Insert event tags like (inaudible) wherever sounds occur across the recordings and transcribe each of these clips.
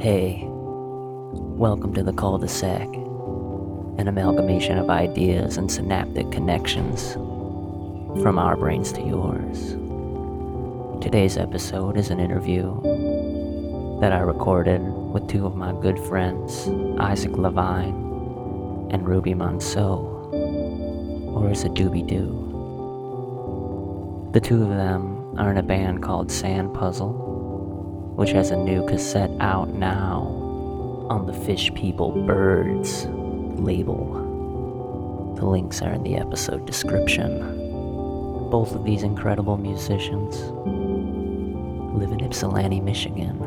Hey, welcome to the cul de sac, an amalgamation of ideas and synaptic connections from our brains to yours. Today's episode is an interview that I recorded with two of my good friends, Isaac Levine and Ruby Monceau, or is it Doobiedoo? The two of them are in a band called Sand Puzzle which has a new cassette out now on the Fish People Birds label. The links are in the episode description. Both of these incredible musicians live in Ypsilanti, Michigan.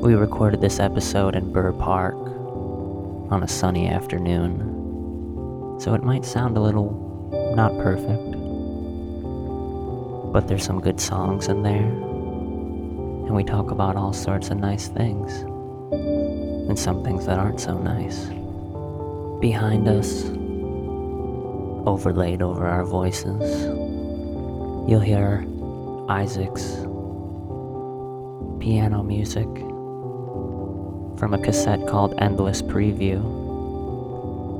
We recorded this episode in Burr Park on a sunny afternoon, so it might sound a little not perfect. But there's some good songs in there and we talk about all sorts of nice things. And some things that aren't so nice. Behind us, overlaid over our voices, you'll hear Isaac's piano music. From a cassette called Endless Preview,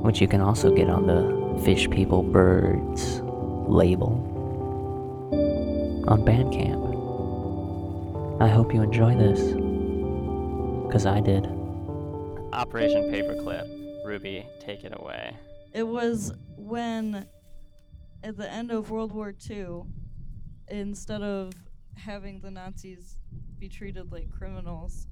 which you can also get on the FishPeopleBirds label. On Bandcamp. I hope you enjoy this. Because I did. Operation Paperclip. Ruby, take it away. It was when, at the end of World War II, instead of having the Nazis be treated like criminals,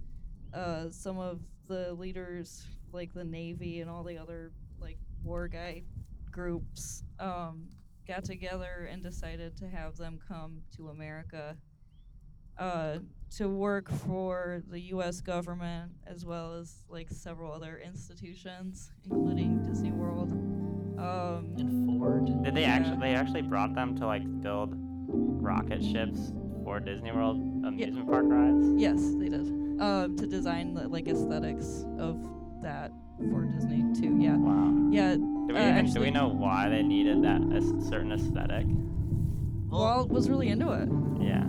uh, some of the leaders, like the Navy and all the other like war guy groups, um, got together and decided to have them come to America uh, to work for the U.S. government as well as like several other institutions, including Disney World. Um, and Ford. Did they Yeah. actually? They actually brought them to like build rocket ships for Disney World amusement park rides. yes, they did. Um, to design the like aesthetics of that for Disney too. Yeah, Wow. yeah. Do we Uh, even, do we know why they needed that a certain aesthetic? Walt was really into it. Yeah.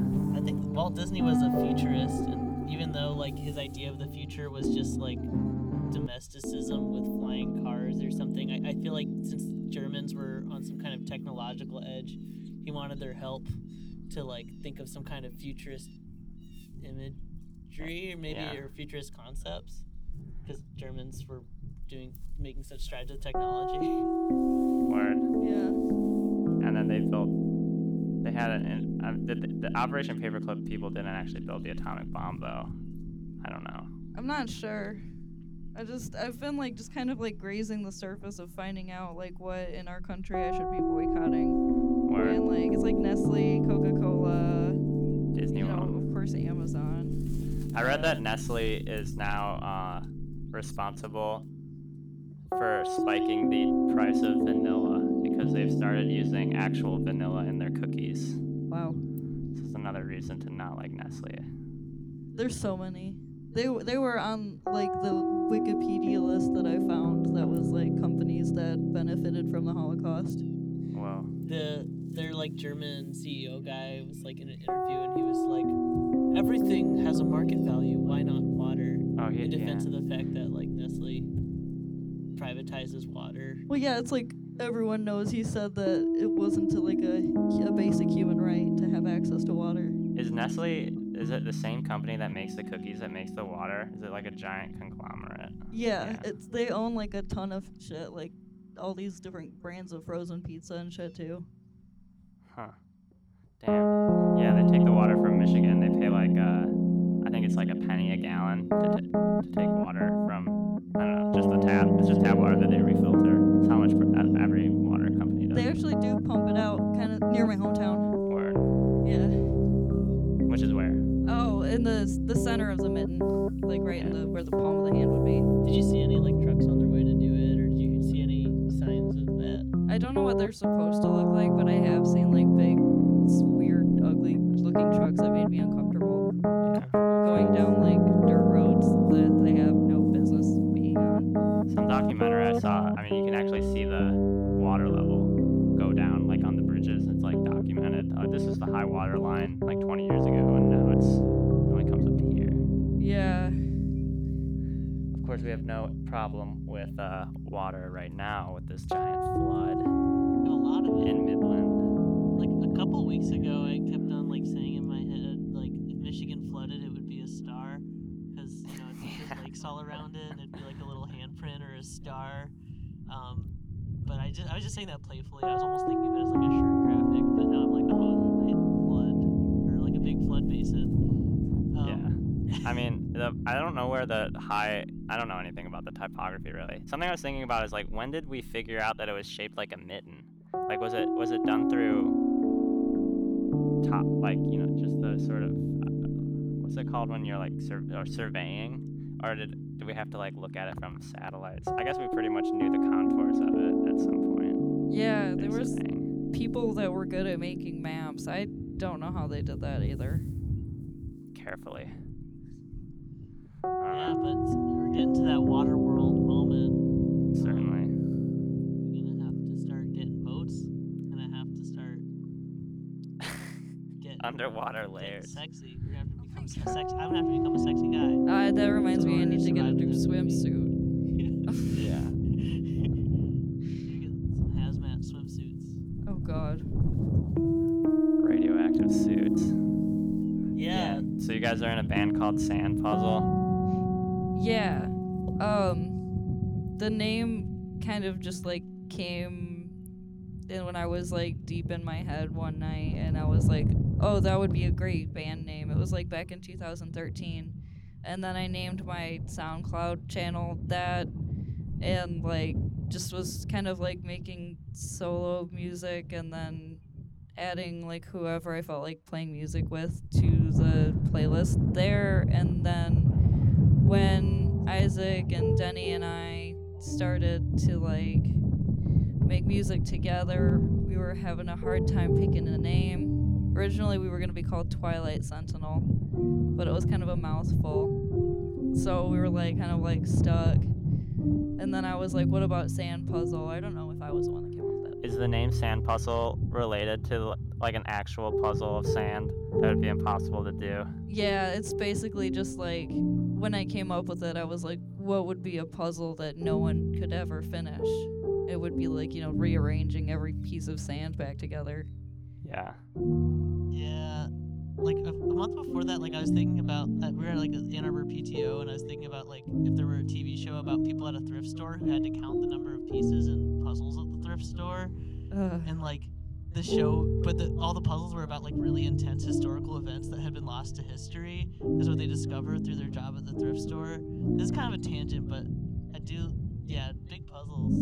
I think Walt Disney was a futurist, and even though like his idea of the future was just like domesticism with flying cars or something, I, I feel like since Germans were on some kind of technological edge, he wanted their help to like think of some kind of futurist imagery or maybe Yeah. or futurist concepts, because Germans were doing making such strides with technology. Word. Yeah. And then they built. They had an. Uh, the, the Operation Paperclip people didn't actually build the atomic bomb though. I don't know. I'm not sure. I just I've been like just kind of like grazing the surface of finding out like what in our country I should be boycotting. Word. And like it's like Nestle, Coca Cola, Disney you know, World. of course Amazon. I read that Nestle is now uh, responsible for spiking the price of vanilla because they've started using actual vanilla in their cookies. Wow. This is another reason to not like Nestle. There's so many. They they were on like the Wikipedia list that I found that was like companies that benefited from the Holocaust. Wow. the their like German CEO guy was like in an interview and he was like, everything has a market value. Why not water? Oh, he, In yeah. defense of the fact that like Nestle privatizes water. Well, yeah, it's like everyone knows he said that it wasn't like a, a basic human right to have access to water. Is Nestle, is it the same company that makes the cookies that makes the water? Is it like a giant conglomerate? Yeah, Yeah. it's they own like a ton of shit, like all these different brands of frozen pizza and shit too. Huh. Damn. Yeah, they take the water from Michigan. They pay like, uh, I think it's like a penny a gallon to, t- to take water from, I don't know, just the tap. It's just tap water that they refilter. It's how much per- uh, every water company does. They actually do pump it out kind of near my hometown. Word. Yeah. Which is where? Oh, in the the center of the mitten, like right in the where the palm of the hand would be. Did you see any like trucks on their way to do it, or did you see any signs of that? I don't know what they're supposed to look like, but I have seen like big, weird, ugly looking trucks that made me uncomfortable. Yeah. Going down like Some documentary I saw. I mean, you can actually see the water level go down, like on the bridges. It's like documented. Uh, this is the high water line, like 20 years ago, and now it's it only comes up to here. Yeah. Of course, we have no problem with uh, water right now with this giant flood a lot of it. in Midland. like a couple weeks ago, I kept on like saying in my head, like if Michigan flooded, it would be a star, because you know it's, there's (laughs) lakes all around it, and it'd be like a little handprint or a star. Um, but I just I was just saying that playfully. I was almost thinking of it as like a shirt graphic, but now I'm like, oh, might flood or like a big flood basin. Um, Yeah. I mean, (laughs) the, I don't know where the high. I don't know anything about the typography really. Something I was thinking about is like, when did we figure out that it was shaped like a mitten? Like, was it was it done through top, like you know, just the sort of uh, what's it called when you're like sur- or surveying, or did do we have to like look at it from satellites? I guess we pretty much knew the contours of it at some point. Yeah, there was surveying. people that were good at making maps. I don't know how they did that either. carefully. Yeah, but we're getting to that water world moment. certainly. We're gonna have to start getting boats. Gonna have to start (laughs) getting Underwater getting layers. sexy. We're gonna have to become s- a sex. I'm gonna have to become a sexy guy. Uh, that reminds me, I need to get a survive new this. swimsuit. (laughs) Yeah. (laughs) You get some hazmat swimsuits. Oh God. Radioactive suits. Yeah. So you guys are in a band called Sand Puzzle. Yeah. Um, the name kind of just like came in when I was like deep in my head one night, and I was like, "Oh, that would be a great band name." It was like back in 2013, and then I named my SoundCloud channel that, and like just was kind of like making solo music, and then adding like whoever I felt like playing music with to the playlist there, and then when Isaac and Denny and I started to like make music together, we were having a hard time picking a name. Originally, we were going to be called Twilight Sentinel, but it was kind of a mouthful. So we were like kind of like stuck. And then I was like, what about Sand Puzzle? I don't know if I was the one that came up with that. Is the name Sand Puzzle related to like an actual puzzle of sand that would be impossible to do? Yeah, it's basically just like when I came up with it, I was like, what would be a puzzle that no one could ever finish? It would be like, you know, rearranging every piece of sand back together. Yeah. Yeah. Like a, a month before that, like I was thinking about uh, we were at like an Ann Arbor PTO, and I was thinking about like if there were a TV show about people at a thrift store who had to count the number of pieces and puzzles at the thrift store, Ugh. and like the show, but the, all the puzzles were about like really intense historical events that had been lost to history. Is what they discovered through their job at the thrift store. This is kind of a tangent, but I do, yeah, big puzzles.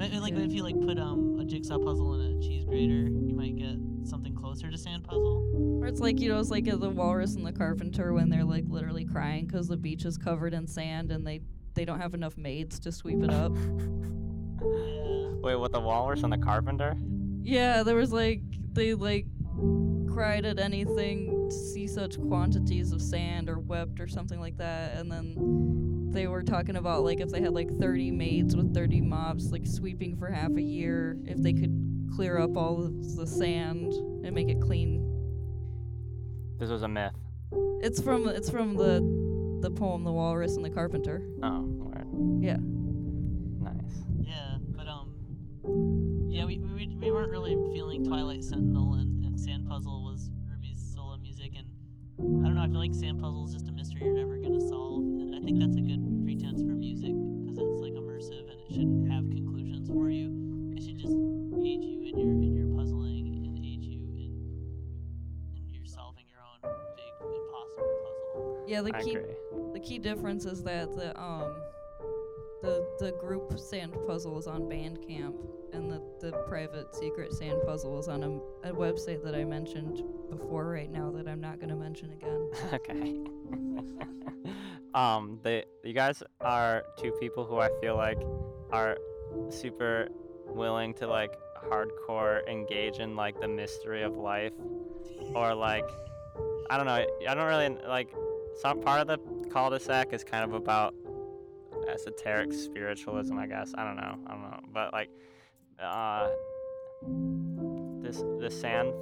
I like if you like put um a jigsaw puzzle in a cheese grater, you might get something closer to sand puzzle. Or it's like, you know, it's like uh, the walrus and the carpenter when they're like literally crying because the beach is covered in sand and they, they don't have enough maids to sweep it up. (laughs) Yeah. Wait, what the walrus and the carpenter? Yeah, there was like they like cried at anything to see such quantities of sand or wept or something like that, and then they were talking about like if they had like 30 maids with 30 mops like sweeping for half a year, if they could clear up all of the sand and make it clean. This was a myth. It's from it's from the the poem The Walrus and the Carpenter. Oh, word. Yeah. Nice. Yeah, but um, yeah, we, we, we weren't really feeling Twilight Sentinel and, and Sand Puzzle was Ruby's solo music, and I don't know. I feel like Sand Puzzle is just a mystery you're never gonna solve, and I think that's a good pretense for music because it's like immersive and it shouldn't have conclusions for you. It should just aid you in your in your puzzling and aid you in in your solving your own big impossible puzzle. Yeah, the I key agree. The key difference is that the um the the group sand puzzle is on Bandcamp and the, the private secret sand puzzle is on a, a website that I mentioned before right now that I'm not going to mention again. (laughs) okay. (laughs) um, they, you guys are two people who I feel like are super willing to like hardcore engage in like the mystery of life, or like, I don't know. I don't really like. Some part of the cul-de-sac is kind of about esoteric spiritualism, I guess. I don't know. I don't know, but like, uh, this the sand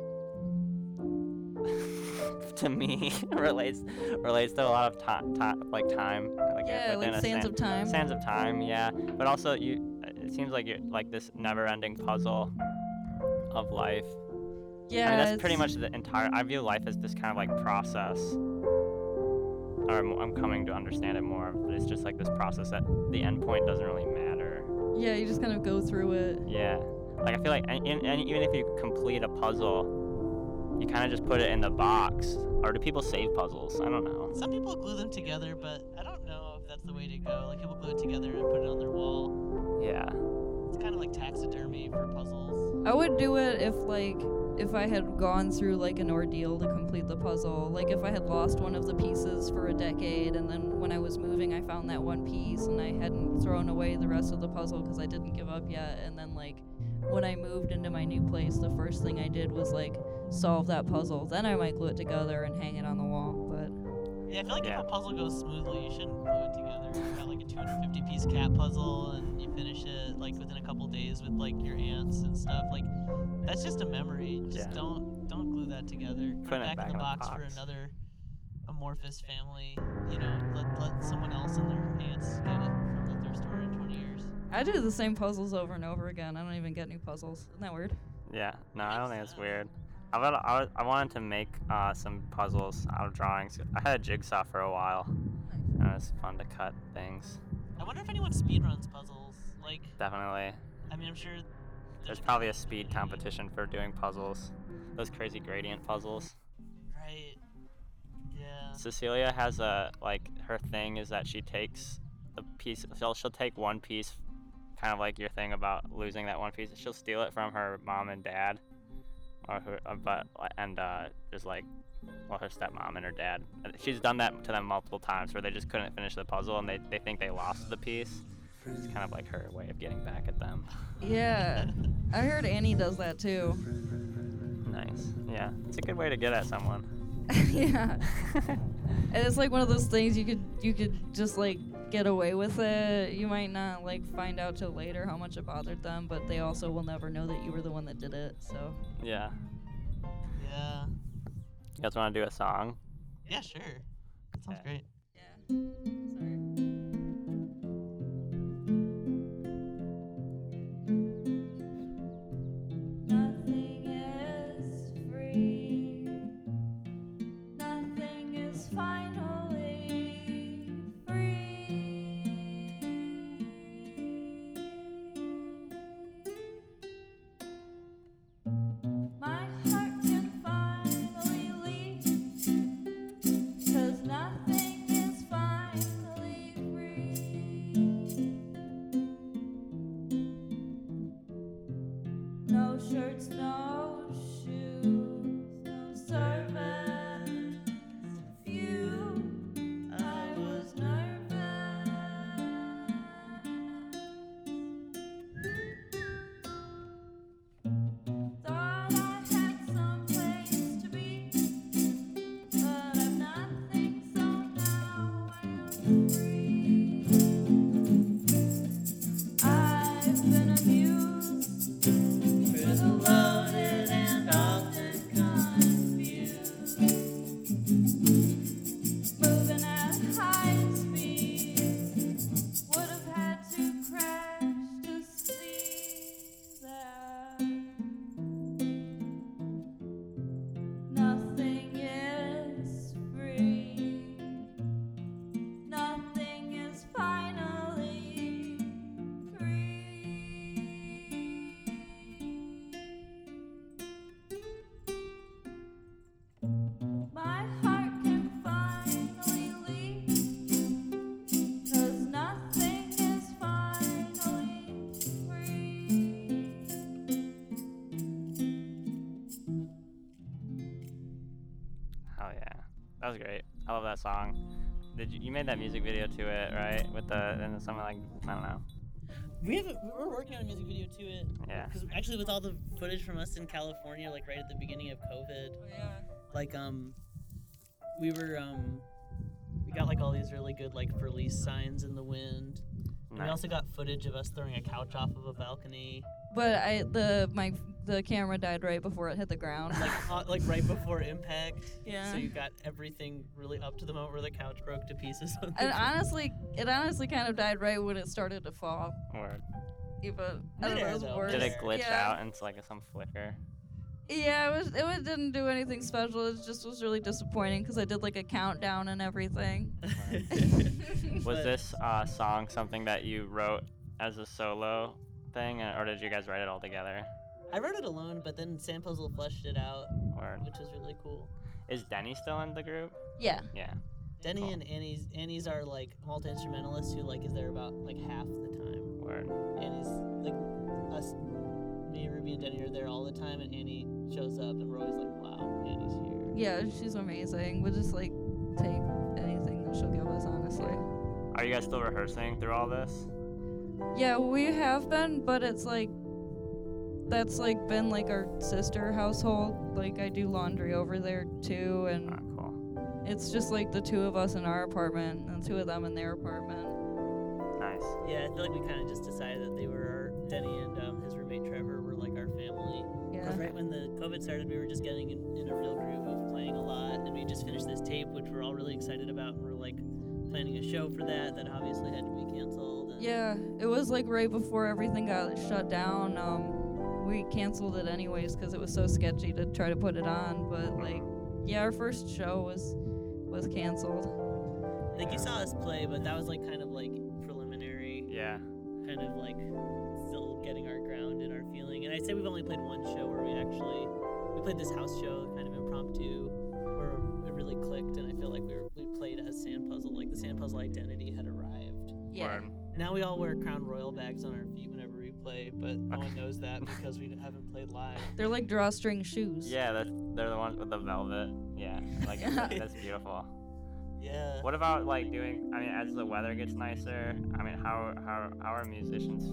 (laughs) to me (laughs) relates relates to a lot of time, like time, like Yeah, within like a Sands san- of Time. Sands of Time, yeah. But also, you. It seems like you're like this never-ending puzzle of life. Yeah, I mean, that's pretty much the entire. I view life as this kind of like process. Or I'm, I'm coming to understand it more. But it's just like this process that the end point doesn't really matter. Yeah, you just kind of go through it. Yeah. Like I feel like, and, and even if you complete a puzzle, you kind of just put it in the box. Or do people save puzzles? I don't know. Some people glue them together, but I don't know if that's the way to go. Like people glue it together and put it on their wall. Yeah. It's kind of like taxidermy for puzzles. I would do it if like if I had gone through like an ordeal to complete the puzzle. Like if I had lost one of the pieces for a decade and then when I was moving I found that one piece and I hadn't thrown away the rest of the puzzle cuz I didn't give up yet and then like when I moved into my new place the first thing I did was like solve that puzzle. Then I might glue it together and hang it on the wall, but Yeah, I feel like Yeah. if a puzzle goes smoothly, you shouldn't glue it together. If you got like a 250 piece cat puzzle and you finish it like within a couple days with like your aunts and stuff. Like that's just a memory. Just Yeah. don't don't glue that together. Put Put it it back, in the box, for another amorphous family. You know, let let someone else and their aunts get it I do the same puzzles over and over again. I don't even get new puzzles. Isn't that weird? Yeah. No, I don't think it's weird. I, would, I, would, I wanted to make uh, some puzzles out of drawings. I had a jigsaw for a while. And it was fun to cut things. I wonder if anyone speedruns puzzles. Like, Definitely. I mean, I'm sure. There's probably a speed competition for doing puzzles. Those crazy gradient puzzles. Right. Yeah. Cecilia has a like her thing is that she takes a piece. She'll she'll take one piece, kind of like your thing about losing that one piece. She'll steal it from her mom and dad, or who, uh, but and uh, just like well her stepmom and her dad. She's done that to them multiple times where they just couldn't finish the puzzle and they they think they lost the piece. It's kind of like her way of getting back at them. Yeah. I heard Annie does that too. Nice. Yeah, it's a good way to get at someone. (laughs) yeah. And it's like one of those things you could you could just like get away with it. You might not like find out till later how much it bothered them, but they also will never know that you were the one that did it. So Yeah. Yeah. You guys want to do a song? Yeah, sure. That sounds Okay. great. yeah. Sorry. Love that song. Did you, you made that music video to it, right? With the and something like I don't know. We have we're working on a music video to it. Yeah. Because actually, with all the footage from us in California, like right at the beginning of COVID, Oh, yeah. like um, we were um, we got like all these really good like release signs in the wind, We also got footage of us throwing a couch off of a balcony, But I the my the camera died right before it hit the ground. (laughs) like uh, like right before impact. yeah. So you got everything really up to the moment where the couch broke to pieces. (laughs) and honestly, it honestly kind of died right when it started to fall. Word. Even I don't know, it was worse. Did it glitch yeah. out into like some flicker? Yeah, it was. It was, didn't do anything special. It just was really disappointing because I did like a countdown and everything. (laughs) Was this uh, song something that you wrote as a solo thing, or did you guys write it all together? I wrote it alone, but then Sand Puzzle fleshed it out, Or which was really cool. is Denny still in the group? Yeah. Yeah. Denny Cool. and Annie's Annie's are like multi instrumentalist who like is there about like half the time. Word. Annie's like us, me, Ruby, and Denny are there all the time, and Annie shows up, and we're always like, wow, Annie's here. Yeah, she's amazing. We'll just like take anything that she'll give us, honestly. Are you guys still rehearsing through all this? Yeah, we have been, but it's like that's like been like our sister household. Like I do laundry over there too, and Ah, cool. it's just like the two of us in our apartment and two of them in their apartment. Nice. Yeah, I feel like we kind of just decided that they were our Denny and um, his roommate Trevor were like our family. Yeah. Because right when the COVID started, we were just getting in, in a real groove of playing a lot, and we just finished this tape, which we're all really excited about, and we're like planning a show for that. That obviously had to be canceled. And Yeah, it was like right before everything got shut down. Um, we canceled it anyways because it was so sketchy to try to put it on. But like, yeah, our first show was was canceled. Like you saw us play, but that was like kind of like preliminary, Yeah. kind of like still getting our ground and our feeling. And I'd say we've only played one show where we actually we played this house show, kind of impromptu, where it really clicked, and I feel like we were, we played as Sand Puzzle, like the Sand Puzzle identity had arrived. Yeah. Now we all wear Crown Royal bags on our feet whenever we play, but no one knows that because we haven't played live. (laughs) They're like drawstring shoes. Yeah, that, they're the ones with the velvet. Yeah. Like (laughs) that's beautiful. Yeah. What about like doing? I mean, as the weather gets nicer, I mean, how how how are musicians?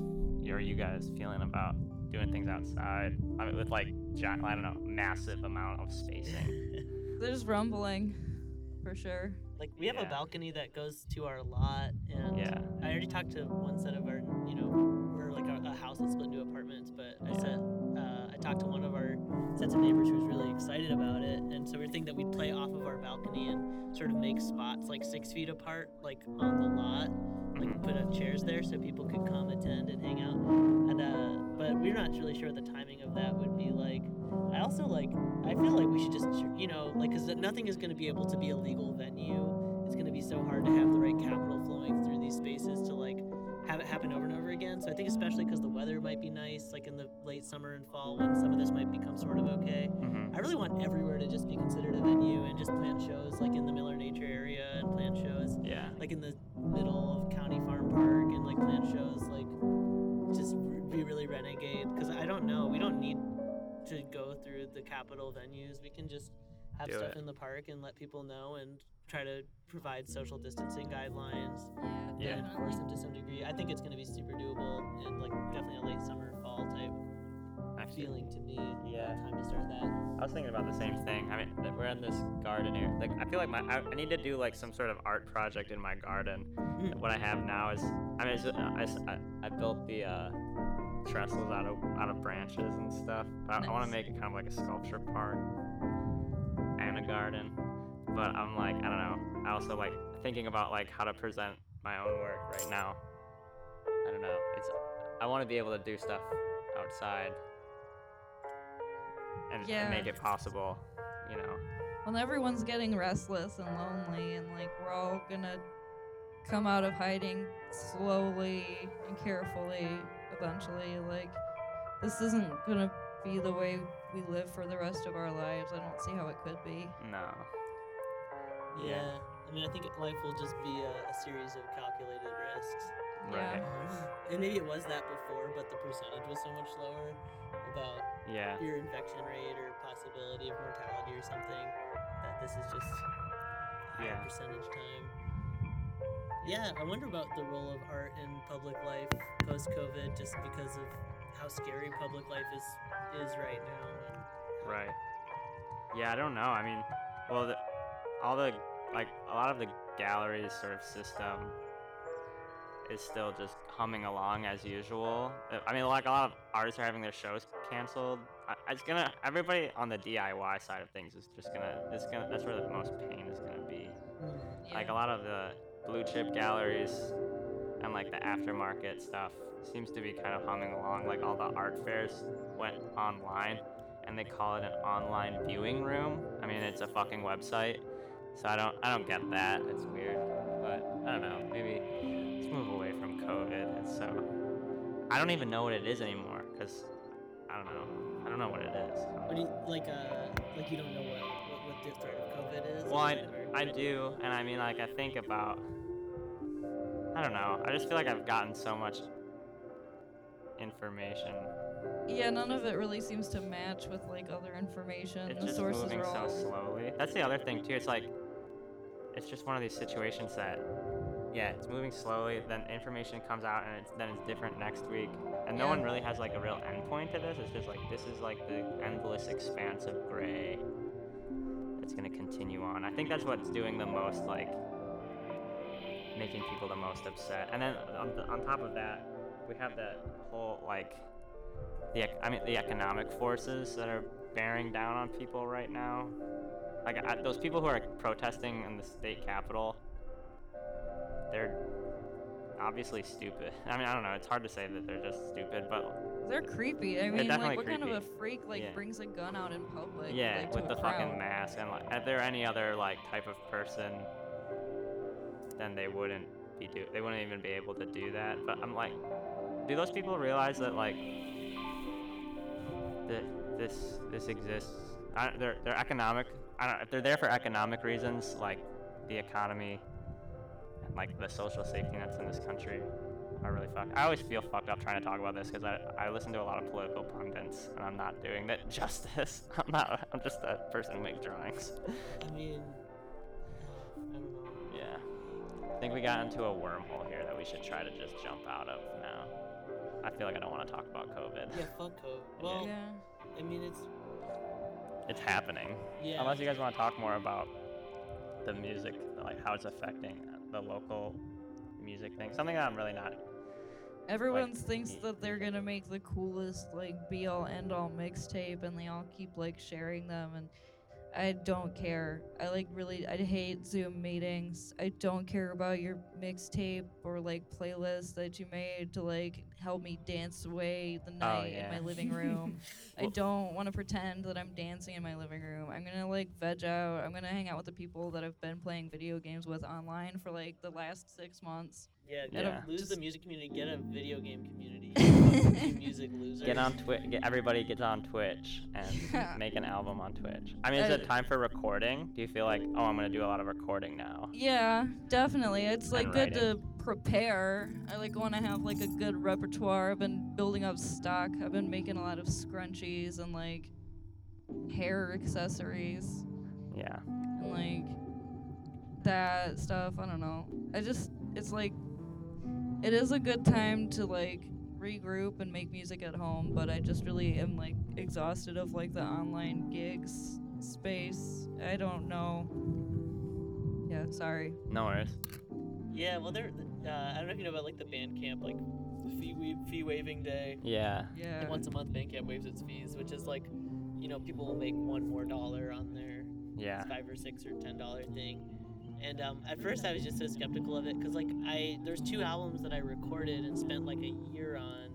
Or you guys feeling about doing things outside? I mean, with like giant, I don't know, massive amount of spacing. (laughs) They're rumbling, for sure. like we have Yeah. a balcony that goes to our lot, and Yeah. I already talked to one set of our, you know, we're like a, house that's split into apartments, but I said uh, I talked to one of our sets of neighbors who was really excited about it, and so we are thinking that we'd play off of our balcony and sort of make spots like six feet apart, like on the lot, like Mhm. put up chairs there so people could come attend and hang out. And uh, but we're not really sure what the timing of that would be like. I also like I feel like we should just you know like because nothing is going to be able to be a legal venue. It's going to be so hard to have the right capital flowing through these spaces to have it happen over and over again. So I think especially because the weather might be nice, like in the late summer and fall when some of this might become sort of okay. hmm I really want everywhere to just be considered a venue and just plan shows like in the Miller Nature area and plan shows Yeah. like in the middle of County Farm Park and like plan shows like just be really renegade because I don't know we don't need to go through the capital venues we can just have Do stuff it. in the park and let people know and try to provide social distancing guidelines Yeah. and enforce them to some degree I think it's going to be super doable and like definitely a late summer fall type Actually, feeling to me Yeah. time to start that I was thinking about the same thing. I mean, we're in this garden area. Like, I feel like my I, I need to do like some sort of art project in my garden. Mm. What I have now is, I mean, it's, uh, I, s- I- I built the uh, trestles out of out of branches and stuff. But I, want to make it kind of like a sculpture park and a garden. But I'm like, I don't know. I also like thinking about like how to present my own work right now. I don't know. It's I want to be able to do stuff outside and, and make it possible. You know. When everyone's getting restless and lonely, and like we're all gonna come out of hiding slowly and carefully eventually, like this isn't gonna be the way we live for the rest of our lives. I don't see how it could be. No. Yeah I mean I think life will just be a, a series of calculated risks Yeah. Right. And maybe it was that before, but the percentage was so much lower about Yeah. your infection rate or possibility of mortality or something that this is just higher Yeah. percentage time. Yeah, I wonder about the role of art in public life post COVID just because of how scary public life is is right now. And how- Right. Yeah, I don't know. I mean, well, the, all the like a lot of the galleries sort of system is still just humming along as usual. Uh, I mean, like a lot of artists are having their shows canceled. I, it's gonna everybody on the DIY side of things is just gonna it's gonna that's where the most pain is gonna be. Like a lot of the blue chip galleries and like the aftermarket stuff seems to be kind of humming along. Like all the art fairs went online and they call it an online viewing room. I mean, it's a fucking website. So I don't I don't get that. It's weird. But I don't know. Maybe let's move away from COVID. It's so I don't even know what it is anymore cuz I don't know. I don't know what it is. What do you, like uh like you don't know what what, what the threat of COVID is? Well, I, or- I do, and I mean, like, I think about. I don't know. I just feel like I've gotten so much information. Yeah, none of it really seems to match with like other information. It's the just sources moving are so all slowly. That's the other thing, too. It's like. It's just one of these situations that. Yeah, it's moving slowly, then information comes out, and it's, then it's different next week. And no Yeah. one really has, like, a real endpoint to this. It's just like, this is, like, the endless expanse of gray that's going to continue on. I think that's what's doing the most, like, making people the most upset. And then on, the, on top of that, we have the whole like the I mean the economic forces that are bearing down on people right now. Like I, those people who are protesting in the state capitol, they're obviously stupid. (laughs) I mean, I don't know. It's hard to say that they're just stupid, but they're creepy. I mean, like what kind of a freak like Yeah. brings a gun out in public? yeah, like, with the fucking mask and like, if there any other like type of person, then they wouldn't be do. They wouldn't even be able to do that. But I'm like, do those people realize that like that this this exists? I, they're they're economic. I don't. If they're there for economic reasons, like the economy, and like the social safety nets in this country are really fucked. I always feel fucked up trying to talk about this because I, I listen to a lot of political pundits and I'm not doing that (laughs) justice. (laughs) I'm not. I'm just a person who makes drawings. I mean, I don't know. Yeah. I think we got into a wormhole here that we should try to just jump out of now. I feel like I don't want to talk about COVID. Yeah, fuck COVID. (laughs) Well, Yeah. I mean, it's It's happening. yeah. Unless you guys want to talk more about the music, like how it's affecting the local music thing. Something that I'm really not. Everyone thinks that they're gonna make the coolest like be all end all mixtape, and they all keep like sharing them. And I don't care. I like really. I hate Zoom meetings. I don't care about your mixtape or like playlist that you made to like help me dance away the oh, night in yeah. my living (laughs) room. I don't want to pretend that I'm dancing in my living room. I'm gonna like veg out. I'm gonna hang out with the people that I've been playing video games with online for like the last six months. yeah, I don't- yeah. lose the music community, get a video game community. (laughs) (laughs) Music losers. Get on Twitch. Get everybody gets on Twitch and (laughs) make an album on Twitch. I mean, is Uh, it time for recording? Do you feel like, oh, I'm gonna do a lot of recording now? Yeah, definitely. It's like And good writing. to prepare. I like want to have like a good repertoire. I've been building up stock. I've been making a lot of scrunchies and like hair accessories Yeah. and like that stuff. I don't know. I just it's like it is a good time to like regroup and make music at home, but I just really am like exhausted of like the online gigs space. I don't know. Yeah, sorry. No worries. Yeah, well, there. Uh, I don't know if you know about like the Bandcamp, like fee wa- fee waiving day. Yeah. Yeah. Like once a month, Bandcamp waives its fees, which is like, you know, people will make one more dollar on their Yeah. five or six or ten dollar thing. And um, at first, I was just so skeptical of it because like I there's two albums that I recorded and spent like a year on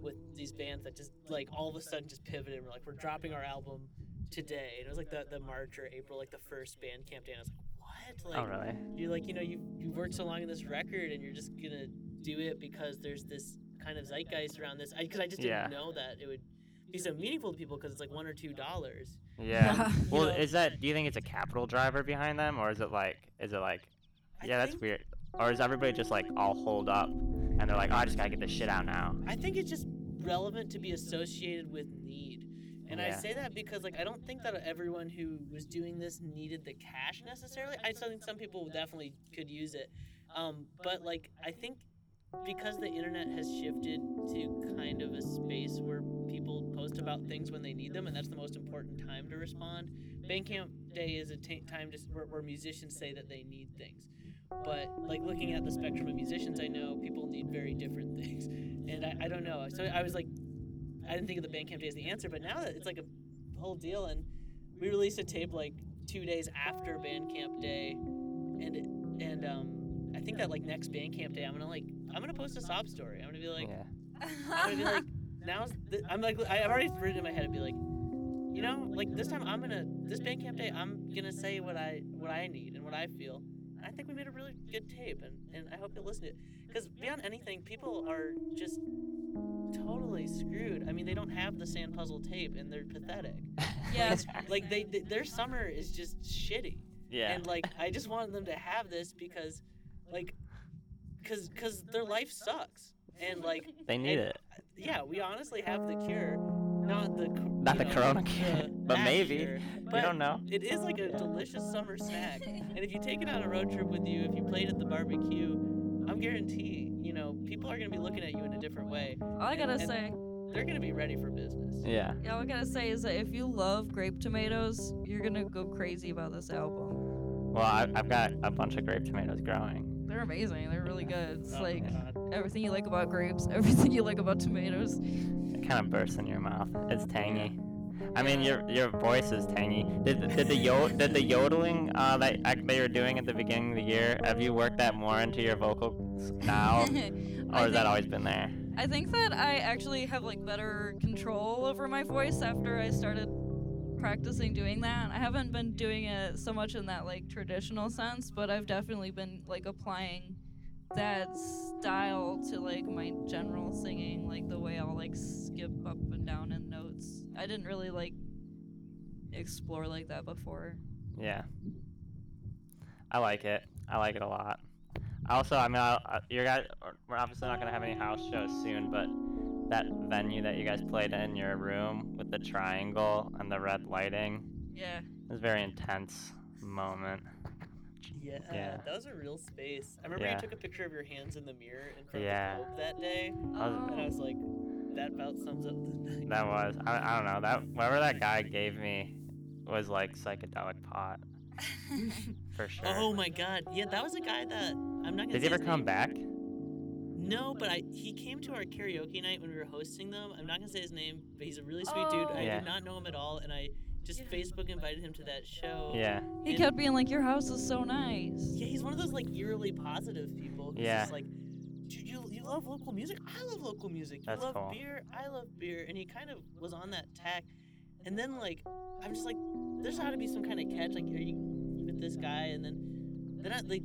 with these bands that just like all of a sudden just pivoted. and We're like, we're dropping our album today, and it was like the, the March or April, like the first Bandcamp day. And I was like, what? Like, Oh really? you're like you know you you worked so long on this record and you're just gonna do it because there's this kind of zeitgeist around this because I, just didn't Yeah. know that it would be so meaningful to people because it's like one or two dollars Yeah. (laughs) Yeah. Well, know- is that? Do you think it's a capital driver behind them, or is it like? Is it like? I Yeah, that's weird. Or is everybody just like all holed up, and they're like, oh, I just gotta get this shit out now? I think it's just relevant to be associated with need. And I say that because like I don't think that everyone who was doing this needed the cash necessarily. I still think some people definitely could use it. Um, but like I think because the internet has shifted to kind of a space where people post about things when they need them, and that's the most important time to respond. Bandcamp Day is a t- time to, where, where musicians say that they need things. but like looking at the spectrum of musicians I know, people need very different (laughs) things, and I, I don't know. So I was like, I didn't think of the Bandcamp day as the answer, but now that it's like a whole deal, and we released a tape like two days after Bandcamp day, and it, and um, I think that like next Bandcamp day, I'm gonna like I'm gonna post a sob story. I'm gonna be like, yeah. I'm gonna be like, now's the, I'm like I- I've already written it in my head and be like, you know, like this time I'm gonna this Bandcamp day I'm gonna say what I what I need and what I feel. And I think we made a really good tape, and and I hope you'll listen to it. Because beyond anything, people are just totally screwed. I mean, they don't have the sand puzzle tape, and they're pathetic. (laughs) Yeah. Like they, they their summer is just shitty. yeah. And like I just want them to have this because, like, cause cause their life sucks, and like they need and, it. Yeah, we honestly have the cure, not the co- Not the know, corona cure, (laughs) but maybe. cure. You But don't know. It is like a delicious summer snack, (laughs) and if you take it on a road trip with you, if you played at the barbecue, I'm guarantee you know people are gonna be looking at you in a different way. All I gotta And- say, They're gonna be ready for business. Yeah. yeah, all I gotta say is that if you love grape tomatoes, you're gonna go crazy about this album. Well, I've got a bunch of grape tomatoes growing. They're amazing. They're really good. It's Oh like everything you like about grapes, (laughs) everything you like about tomatoes. It kind of bursts in your mouth. It's tangy. I mean, your your voice is tangy. Did the- did the yo (laughs) did the yodeling uh, that ac- they were doing at the beginning of the year? Have you worked that more into your vocals (laughs) now, or has think- that always been there? I think that I actually have like better control over my voice after I started practicing doing that. I haven't been doing it so much in that like traditional sense, but I've definitely been like applying that style to like my general singing, like the way I'll like skip up and down in notes. I didn't really like explore like that before. Yeah. I like it. I like it a lot. Also, I mean, I, I, you guys, we're obviously not gonna have any house shows soon, but that venue that you guys played in your room with the triangle and the red lighting Yeah. It was a very intense moment. Yeah, Yeah. that was a real space. I remember Yeah. you took a picture of your hands in the mirror in front Yeah. of the Globe that day, I was- and I Oh. was like, that about sums up the night. That was, I, I don't know, that whatever that guy (laughs) gave me was like psychedelic pot (laughs) for sure. Oh my god, yeah, that was a guy that I'm not gonna. Did he ever come name. back? No, but I he came to our karaoke night when we were hosting them. I'm not gonna say his name, but he's a really sweet dude. I Yeah. did not know him at all, and I just Facebook invited him to that show. Yeah. he And- kept being like, "Your house is so nice." Yeah, he's one of those like eerily positive people. Who's Yeah. Just like, dude, you you love local music. I love local music. You That's love cool. beer. I love beer. And he kind of was on that tack. And then like, I'm just like, there's got to be some kind of catch. Like, are you with this guy? And then, then I like,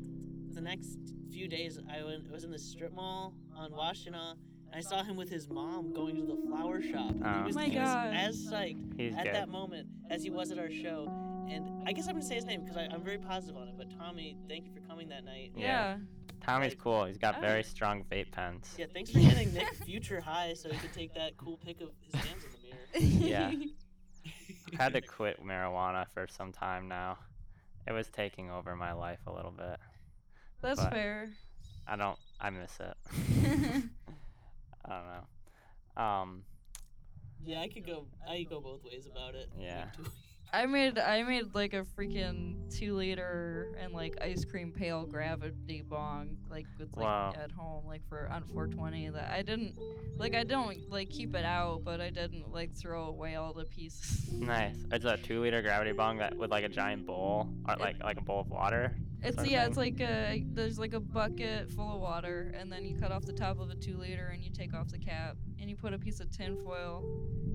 the next few days, I went. I was in the strip mall on Washtenaw. And I saw him with his mom going to the flower shop. Oh. he was, My he was God. as psyched He's at good. that moment as he was at our show. And I guess I'm gonna say his name because I'm very positive on it. But Tommy, thank you for coming that night. Yeah. Tommy's cool. He's got Oh. very strong vape pens. Yeah, thanks for getting Nick Future high so he could take that cool pic of his hands in the mirror. (laughs) Yeah. I've (laughs) had to quit marijuana for some time now. It was taking over my life a little bit. That's But- fair. I don't. I miss it. (laughs) I don't know. Um. Yeah, I could go. I could go both ways about it. Yeah. I made I made like a freaking two liter and like ice cream pail gravity bong like with like Wow. at home like for on 420 that I didn't like I don't like keep it out but I didn't like throw away all the pieces. Nice. It's a two liter gravity bong that with like a giant bowl, or It- like like a bowl of water. It's yeah, it's like a there's like a bucket full of water and then you cut off the top of a two liter and you take off the cap and you put a piece of tin foil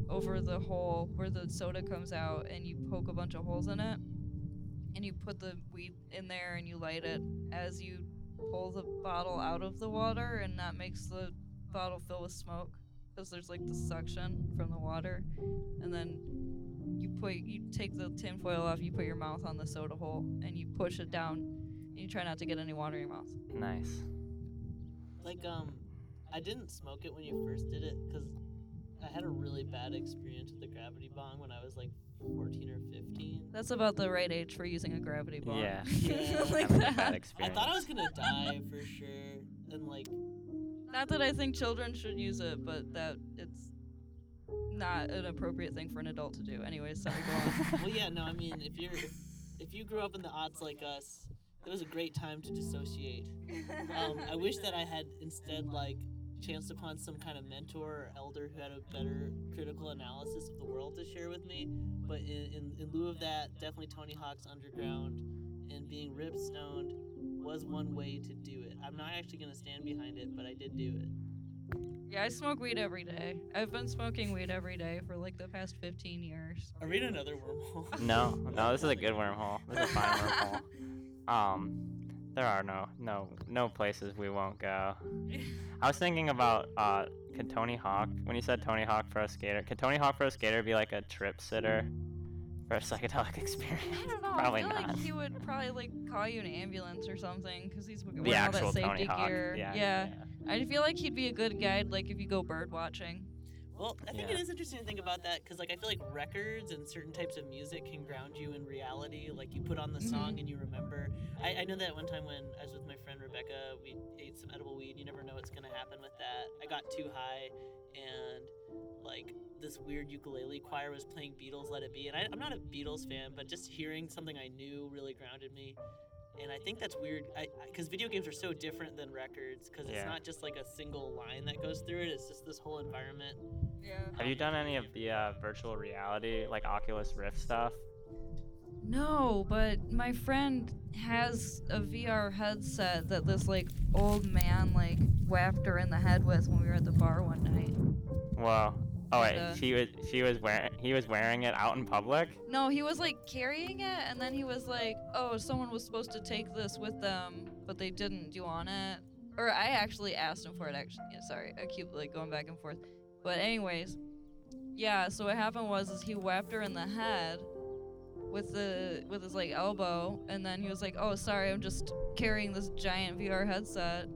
over the hole where the soda comes out and you poke a bunch of holes in it and you put the weed in there and you light it as you pull the bottle out of the water and that makes the bottle fill with smoke because there's like the suction from the water and then you put you take the tin foil off you put your mouth on the soda hole and you push it down and you try not to get any water in your mouth Nice. Like, um, I didn't smoke it when you first did it because I had a really bad experience with the gravity bong when I was like 14 or 15. that's about the right age for using a gravity bong Yeah. (laughs) Yeah. like Having a bad that I thought I was gonna die for sure, and like, not that i think children should use it but that it's not an appropriate thing for an adult to do anyways sorry go on (laughs) well, yeah, no, I mean, if you're if, if you grew up in the odds like us, It was a great time to dissociate. (laughs) Um, I wish that I had instead like chanced upon some kind of mentor or elder who had a better critical analysis of the world to share with me. But in, in, in lieu of that, definitely Tony Hawk's Underground and being rip stoned was one way to do it. I'm not actually gonna stand behind it, but I did do it. Yeah, I smoke weed every day. I've been smoking weed every day for like the past 15 years. Are we in another wormhole? No, no, this is a (laughs) good wormhole. This is a fine wormhole. (laughs) Um, there are no, no, no places we won't go. (laughs) I was thinking about, uh, could Tony Hawk, when you said Tony Hawk Pro Skater, could Tony Hawk Pro Skater be like a trip sitter for a psychedelic (laughs) experience? I don't know. Probably I feel not. like he would probably like call you an ambulance or something because he's wearing the all that safety gear. Yeah, yeah. I feel like he'd be a good guide, like if you go bird watching. Well, I think Yeah. it is interesting to think about that because, like, I feel like records and certain types of music can ground you in reality. Like, you put on the mm-hmm. song and you remember. I, I know that one time when I was with my friend Rebecca, we ate some edible weed. You never know what's gonna happen with that. I got too high, and like this weird ukulele choir was playing Beatles "Let It Be," and I, I'm not a Beatles fan, but just hearing something I knew really grounded me. And I think that's weird, because video games are so different than records, because it's Yeah. not just like a single line that goes through it. It's just this whole environment. Yeah. Have you done any of the uh, virtual reality, like Oculus Rift stuff? No, but my friend has a VR headset that this like old man like whacked her in the head with when we were at the bar one night. Whoa. Oh wait, uh, she was she was wearing he was wearing it out in public. No, he was like carrying it, and then he was like, "Oh, someone was supposed to take this with them, but they didn't. Do you want it?" Or I actually asked him for it. Actually, yeah, sorry, I keep like going back and forth. But anyways, yeah. So what happened was, is he whacked her in the head with the with his like elbow, and then he was like, "Oh, sorry, I'm just carrying this giant VR headset,"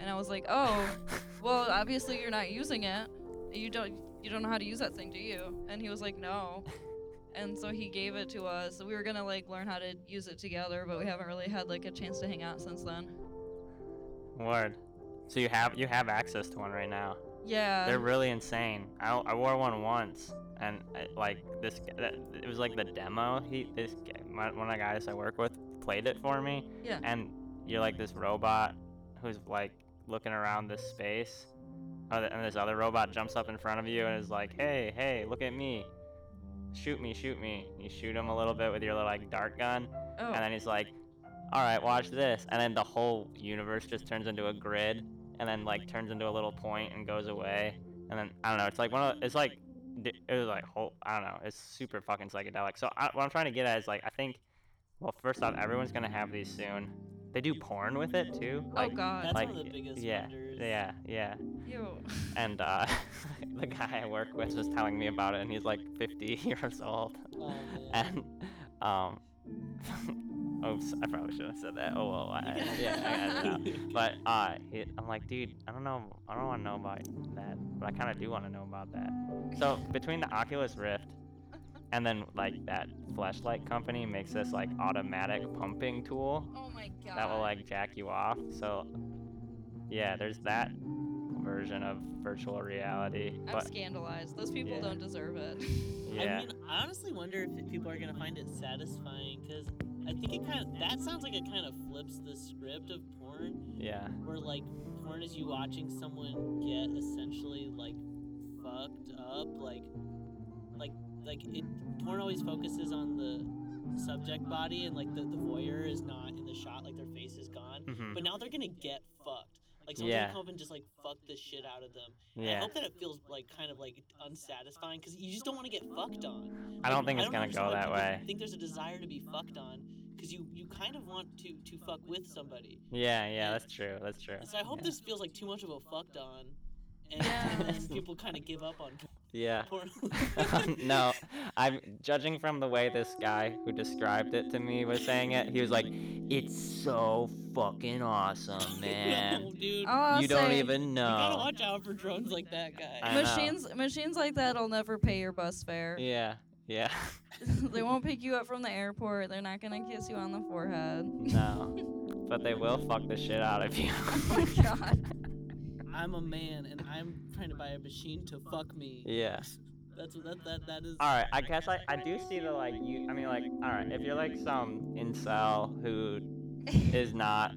and I was like, "Oh, (laughs) well, obviously you're not using it. You don't you don't know how to use that thing, do you?" And he was like, "No." (laughs) and so he gave it to us. We were gonna like learn how to use it together, but we haven't really had like a chance to hang out since then. Word. So you have you have access to one right now. Yeah. They're really insane. I, I wore one once, and uh, like this, that, it was like the demo. He this guy- my, one of the guys I work with played it for me, yeah. and you're like this robot who's like looking around this space, uh, and this other robot jumps up in front of you and is like, "Hey, hey, look at me! Shoot me, shoot me!" You shoot him a little bit with your little like dart gun, oh. and then he's like, "All right, watch this," and then the whole universe just turns into a grid, and then like turns into a little point and goes away, and then I don't know. It's like one of it's like it was like whole I don't know. It's super fucking psychedelic. So I, what I'm trying to get at is like I think, well, first off, everyone's gonna have these soon. They do porn with it too. Like, oh God. That's like one of the biggest yeah, wonders. yeah, yeah. Ew. And uh, (laughs) the guy I work with was telling me about it, and he's like 50 (laughs) years old. Oh, man. And um, (laughs) oops, I probably should have said that. Oh well, I, yeah, I got it out. But uh, he, I'm like, dude, I don't know, I don't want to know about that, but I kind of do want to know about that. So between the Oculus Rift and then like that Fleshlight company makes this like automatic pumping tool Oh my God. that will like jack you off. So yeah, there's that version of virtual reality. I'm But scandalized. Those people Yeah. don't deserve it. (laughs) yeah, I mean, I honestly wonder if people are gonna find it satisfying because I think it kind of that sounds like it kind of flips the script of porn, yeah, where like porn is you watching someone get essentially like fucked up, like like like it. Porn always focuses on the subject body and like the, the voyeur is not in the shot, like their face is gone. Mhm. But now they're gonna get fucked. Like someone's Yeah. gonna come up and just like fuck the shit out of them. And I hope that it feels like kind of like unsatisfying because you just don't want to get fucked on. I don't think it's gonna go that people way. Think there's a desire to be fucked on because you you kind of want to to fuck with somebody. Yeah, yeah, that's true. That's true. So I hope yeah. this feels like too much of a fucked on, and, Yeah. and people kind of give up on Yeah. (laughs) (laughs) no, I'm judging from the way this guy who described it to me was saying it. He was like, "It's so fucking awesome, (laughs) no, man. dude. All I'll you don't say, even you gotta know." watch out for drones like that guy. I know. Machines, machines like that'll never pay your bus fare. Yeah, yeah. they won't pick you up from the airport. They're not gonna kiss you on the forehead. no, but they will fuck the shit out of you. Oh my God. I'm a man and I'm trying to buy a machine to fuck me. yeah. That's what that that that is. All right, I guess I, I do see the like you. I mean like all right, if you're like some incel who (laughs) is not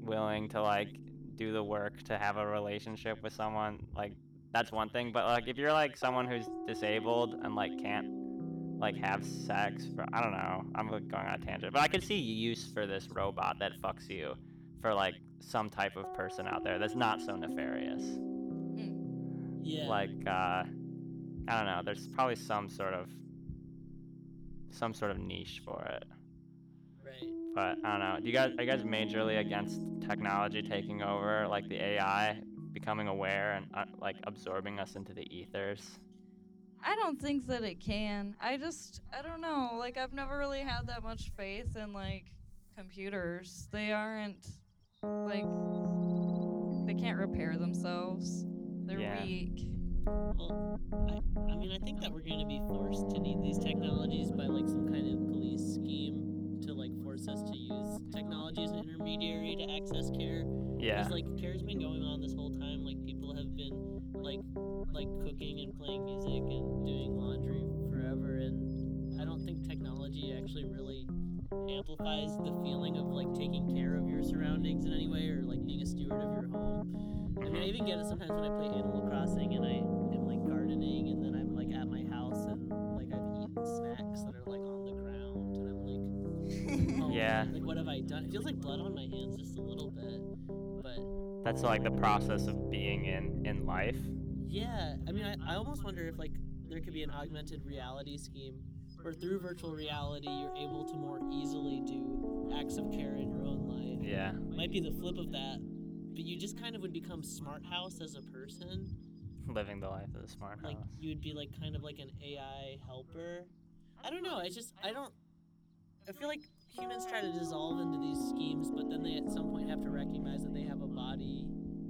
willing to like do the work to have a relationship with someone, like that's one thing. But like if you're like someone who's disabled and like can't like have sex for I don't know, I'm like, going on a tangent, but I could see use for this robot that fucks you for like some type of person out there that's not so nefarious. Yeah. Like uh I don't know, there's probably some sort of some sort of niche for it. right. But I don't know. Do you guys are you guys majorly against technology taking over, like the AI becoming aware and uh, like absorbing us into the ethers? I don't think that it can. I just, I don't know. Like, I've never really had that much faith in, like, computers. They aren't, like, they can't repair themselves. They're Yeah. weak. Well, I, I mean, I think that we're going to be forced to need these technologies by like some kind of police scheme to like force us to use technology as an intermediary to access care. Yeah. Because like care's been going on this whole time. Like people have been like like cooking and playing music and doing laundry forever, and I don't think technology actually really amplifies the feeling of like taking care of your surroundings in any way or like being a steward of your home. I mean, I even get it sometimes when I play Animal Crossing and I am like gardening and then I'm like at my house and like I've eaten snacks that are like on the ground and I'm like, (laughs) oh, Yeah. like what have I done? It feels like blood on my hands just a little bit, but That's like the process of being in in life. yeah, I mean, I, I almost wonder if like there could be an augmented reality scheme where through virtual reality you're able to more easily do acts of care in your own life. Yeah. Might be the flip of that, but you just kind of would become smart house as a person. Living the life of the smart house. Like you would be like kind of like an AI helper. I don't know. I just I don't. I feel like humans try to dissolve into these schemes, but then they at some point have to recognize that they have a body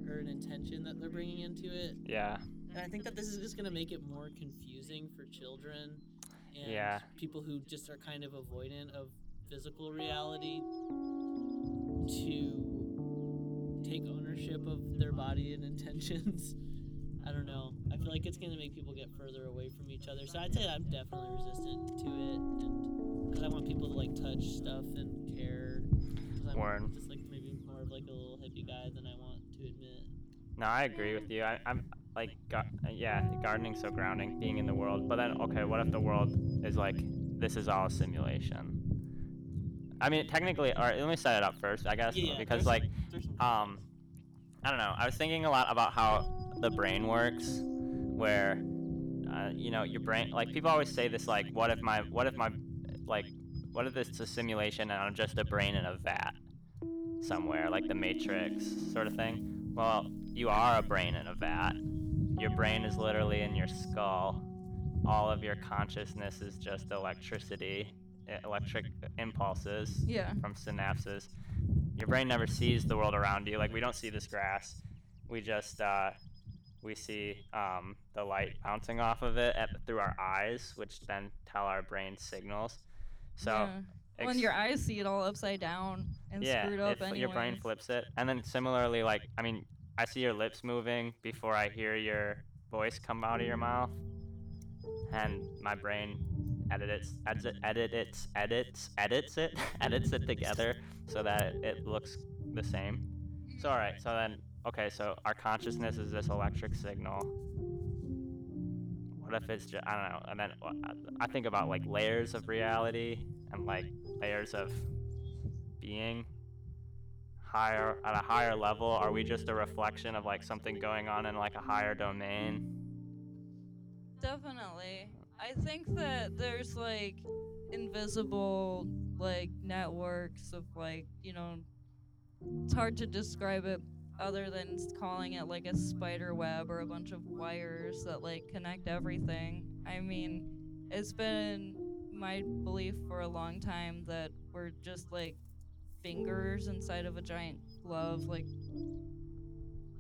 or an intention that they're bringing into it. Yeah. And I think that this is just going to make it more confusing for children and Yeah. people who just are kind of avoidant of physical reality to take ownership of their body and (laughs) intentions. I don't know. I feel like it's going to make people get further away from each other. So I'd say I'm definitely resistant to it and because I want people to like touch stuff and care. 'Cause I'm Word. just like maybe more of like a little hippie guy than I want to admit. No, I agree with you. I, I'm like, gar- yeah, gardening's so grounding, being in the world. But then, okay, what if the world is like, this is all a simulation? I mean, technically, all right, let me set it up first, I guess, Yeah, yeah, because like, some- there's some um, I don't know. I was thinking a lot about how the brain works, where, uh, you know, your brain. Like people always say this, like, what if my, what if my, like, what if this is a simulation and I'm just a brain in a vat somewhere, like the Matrix sort of thing? Well, you are a brain in a vat. Your brain is literally in your skull. All of your consciousness is just electricity, electric impulses Yeah. from synapses. Your brain never sees the world around you. Like we don't see this grass. We just uh, we see um, the light bouncing off of it at, through our eyes, which then tell our brain signals. So yeah. when your eyes see it all upside down and yeah, screwed up f- your brain flips it, and then similarly, like I mean, I see your lips moving before I hear your voice come out of your mouth, and my brain edits edits it edits edits edits it (laughs) edits it together so that it looks the same. So all right, so then okay, so our consciousness is this electric signal. What if it's just I don't know, and then I think about like layers of reality and like layers of being higher at a higher level are we just a reflection of like something going on in like a higher domain Definitely. I think that there's like invisible like networks of like, you know, it's hard to describe it other than calling it like a spider web or a bunch of wires that like connect everything. I mean, it's been my belief for a long time that we're just like fingers inside of a giant glove like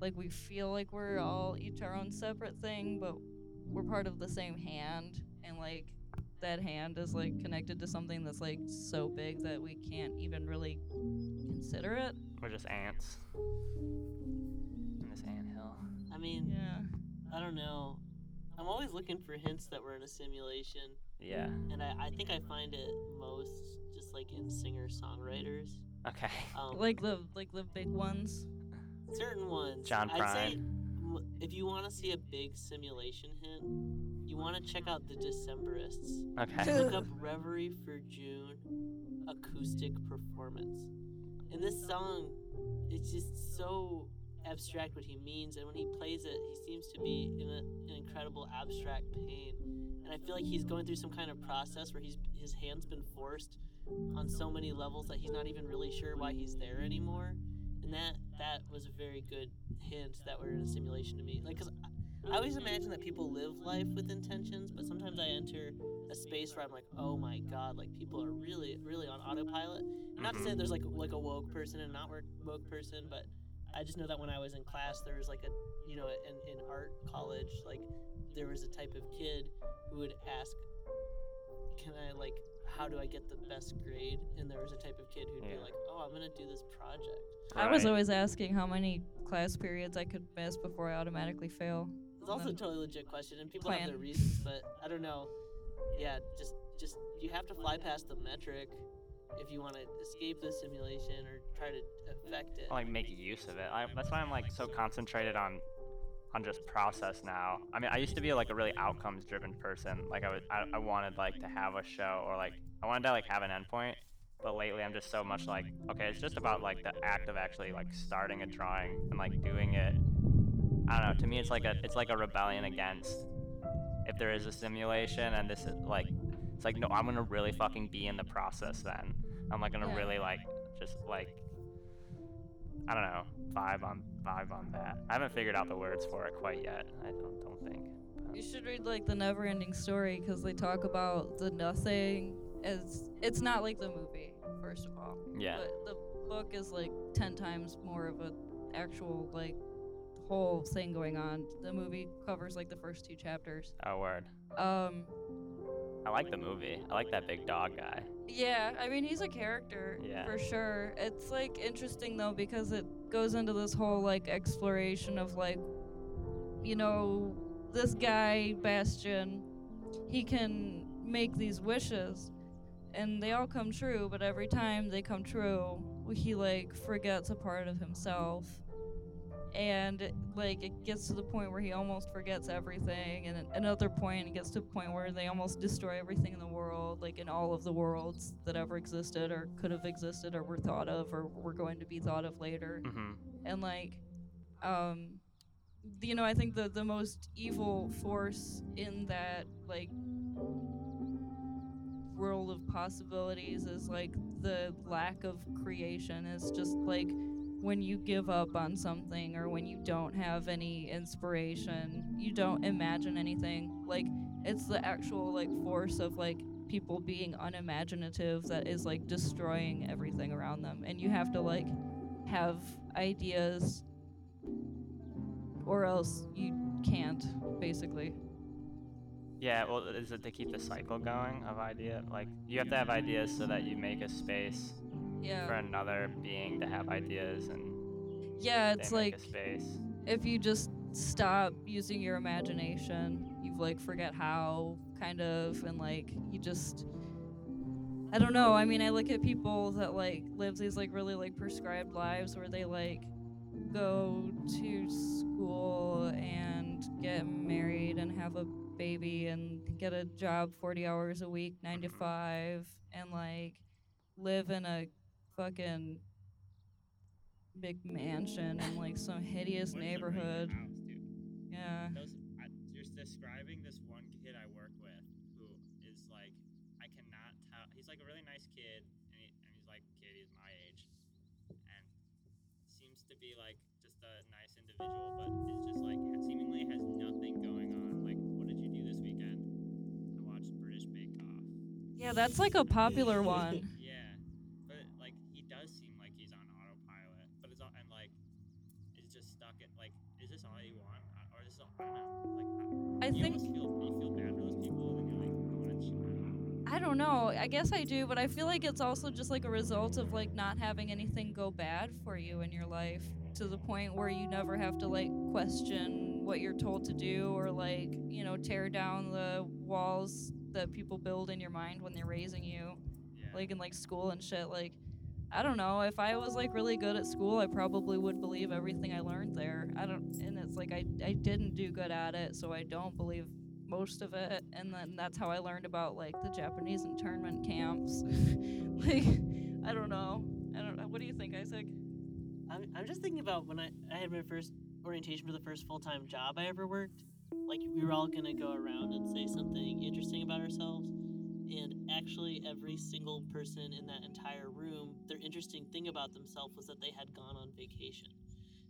like we feel like we're all each our own separate thing, but we're part of the same hand and like that hand is like connected to something that's like so big that we can't even really consider it. we're just ants in this ant hill I mean, Yeah. I don't know. I'm always looking for hints that we're in a simulation, yeah and I, I think I find it most just like in singer songwriters. Okay. Um, Like the like the big ones. certain ones. John I'd say Prine. if you want to see a big simulation hint, you want to check out the Decemberists. Okay. Look up (laughs) Reverie for June acoustic performance. And this song, it's just so abstract what he means, and when he plays it, he seems to be in a, an incredible abstract pain. And I feel like he's going through some kind of process where he's his hand's been forced on so many levels that he's not even really sure why he's there anymore. And that that was a very good hint that we're in a simulation to me. Like, cause I, always imagine that people live life with intentions, but sometimes I enter a space where I'm like, oh my god, like people are really, really on autopilot. Not to say there's like like a woke person and not woke person, but I just know that when I was in class, there was like a, you know, in, in art college, like there was a type of kid who would ask, can I like, how do I get the best grade? And there was a type of kid who'd Yeah. be like, oh, I'm gonna do this project. I was always asking how many class periods I could miss before I automatically fail. It's also a totally legit question, and people have their reasons, but I don't know. Yeah, just just you have to fly past the metric if you want to escape the simulation or try to affect it. like make use of it. I, that's why I'm like so concentrated on on just process now. I mean, I used to be like a really outcomes driven person. Like I would, I, I wanted like to have a show or like I wanted to like have an endpoint. But lately, I'm just so much like, okay, it's just about like the act of actually like starting a drawing and like doing it. I don't know. To me, it's like a it's like a rebellion against if there is a simulation and this is like it's like no, I'm gonna really fucking be in the process. Then I'm like gonna Yeah. really like just like I don't know, vibe on vibe on that. I haven't figured out the words for it quite yet. I don't don't think. but- You should read like the Never Ending Story because they talk about the nothing as it's not like the movie. First of all, Yeah. but the book is like ten times more of a actual like whole thing going on. The movie covers like the first two chapters. Oh word. Um, I like the movie. I like that big dog guy. Yeah, I mean he's a character Yeah. for sure. It's like interesting though because it goes into this whole like exploration of like you know, this guy Bastian, he can make these wishes and they all come true, but every time they come true, he like forgets a part of himself. And like it gets to the point where he almost forgets everything, and at another point it gets to a point where they almost destroy everything in the world, like in all of the worlds that ever existed or could have existed or were thought of or were going to be thought of later. Hmm and like um you know i think the the most evil force in that like world of possibilities is like the lack of creation. Is just like when you give up on something or when you don't have any inspiration you don't imagine anything like it's the actual like force of like people being unimaginative that is like destroying everything around them and you have to like have ideas or else you can't basically Yeah. Well, is it to keep the cycle going of idea? Like you have to have ideas so that you make a space for another being to have ideas and yeah it's like space. if you just stop using your imagination you like forget how kind of and like you just i don't know i mean i look at people that like live these like really like prescribed lives where they like go to school and get married and have a baby and get a job 40 hours a week 9 to mm-hmm. 5 and like live in a fucking big mansion in like some hideous neighborhood yeah Those, I, you're describing this one kid I work with who is like, I cannot tell. He's like a really nice kid, and, he, and he's like, kid, he's my age, and seems to be like just a nice individual, but it's just like seemingly has nothing going on. Like, what did you do this weekend? I watched British Bake Off. yeah that's like a popular (laughs) one I don't know, i you think feel you feel bad for those people, and you're like, I. I don't know. I guess I do, but I feel like it's also just like a result of like not having anything go bad for you in your life to the point where you never have to like question what you're told to do or like, you know, tear down the walls that people build in your mind when they're raising you, Yeah. like in like school and shit. Like I don't know. If I was like really good at school, I probably would believe everything I learned there. I don't, and it's like I, I didn't do good at it, so I don't believe most of it. And then that's how I learned about like the Japanese internment camps. (laughs) like, I don't know. I don't. What do you think, Isaac? I'm, I'm just thinking about when I, I had my first orientation for the first full time job I ever worked. Like, we were all to go around and say something interesting about ourselves. And actually, every single person in that entire room, their interesting thing about themselves was that they had gone on vacation.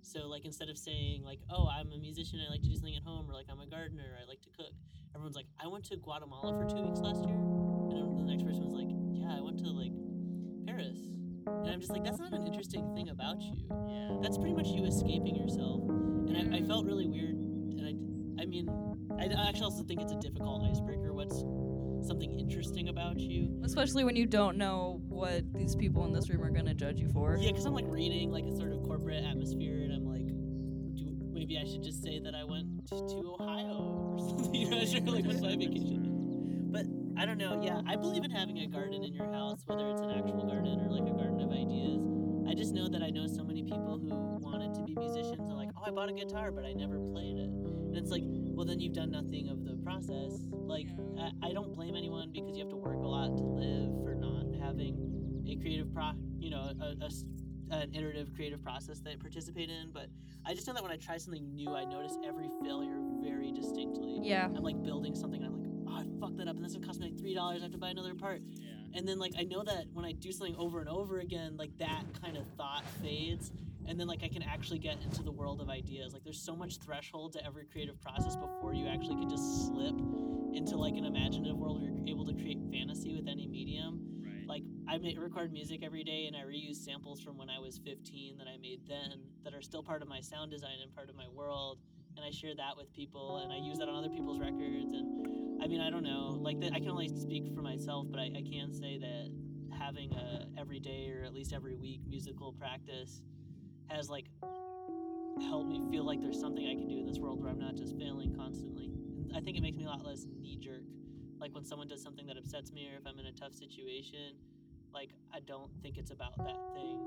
So, like, instead of saying, like, oh, I'm a musician, I like to do something at home, or like, I'm a gardener, I like to cook, everyone's like, I went to Guatemala for two weeks last year. And the next person was like, yeah, I went to, like, Paris. And I'm just like, that's not an interesting thing about you. Yeah. That's pretty much you escaping yourself. And I, I felt really weird. And I, I mean, I, I actually also think it's a difficult icebreaker. What's something interesting about you? Especially when you don't know what these people in this room are gonna judge you for. Yeah, because I'm like reading like a sort of corporate atmosphere, and I'm like, do, maybe I should just say that I went to, Ohio or (laughs) something. You know, sure, like what's my vacation? But I don't know. Yeah, I believe in having a garden in your house, whether it's an actual garden or like a garden of ideas. I just know that I know so many people who wanted to be musicians and like, oh, I bought a guitar, but I never played it. And it's like, well, then you've done nothing of the process. Like, I, I don't blame anyone because you have to work a lot to live for not having a creative pro, you know, a, a an iterative creative process that I participate in. But I just know that when I try something new, I notice every failure very distinctly. Yeah. I'm like building something, and I'm like, oh, I fucked that up, and this would cost me like three dollars. I have to buy another part. Yeah. And then like I know that when I do something over and over again, like that kind of thought fades. And then like I can actually get into the world of ideas. Like there's so much threshold to every creative process before you actually can just slip into like an imaginative world where you're able to create fantasy with any medium. I ma- record music every day and I reuse samples from when I was 15 that I made then that are still part of my sound design and part of my world. And I share that with people and I use that on other people's records. And I mean, I don't know. Like the, I can only speak for myself, but I, I can say that having a every day or at least every week musical practice has like helped me feel like there's something I can do in this world where I'm not just failing constantly. And I think it makes me a lot less knee jerk. Like when someone does something that upsets me or if I'm in a tough situation, like I don't think it's about that thing.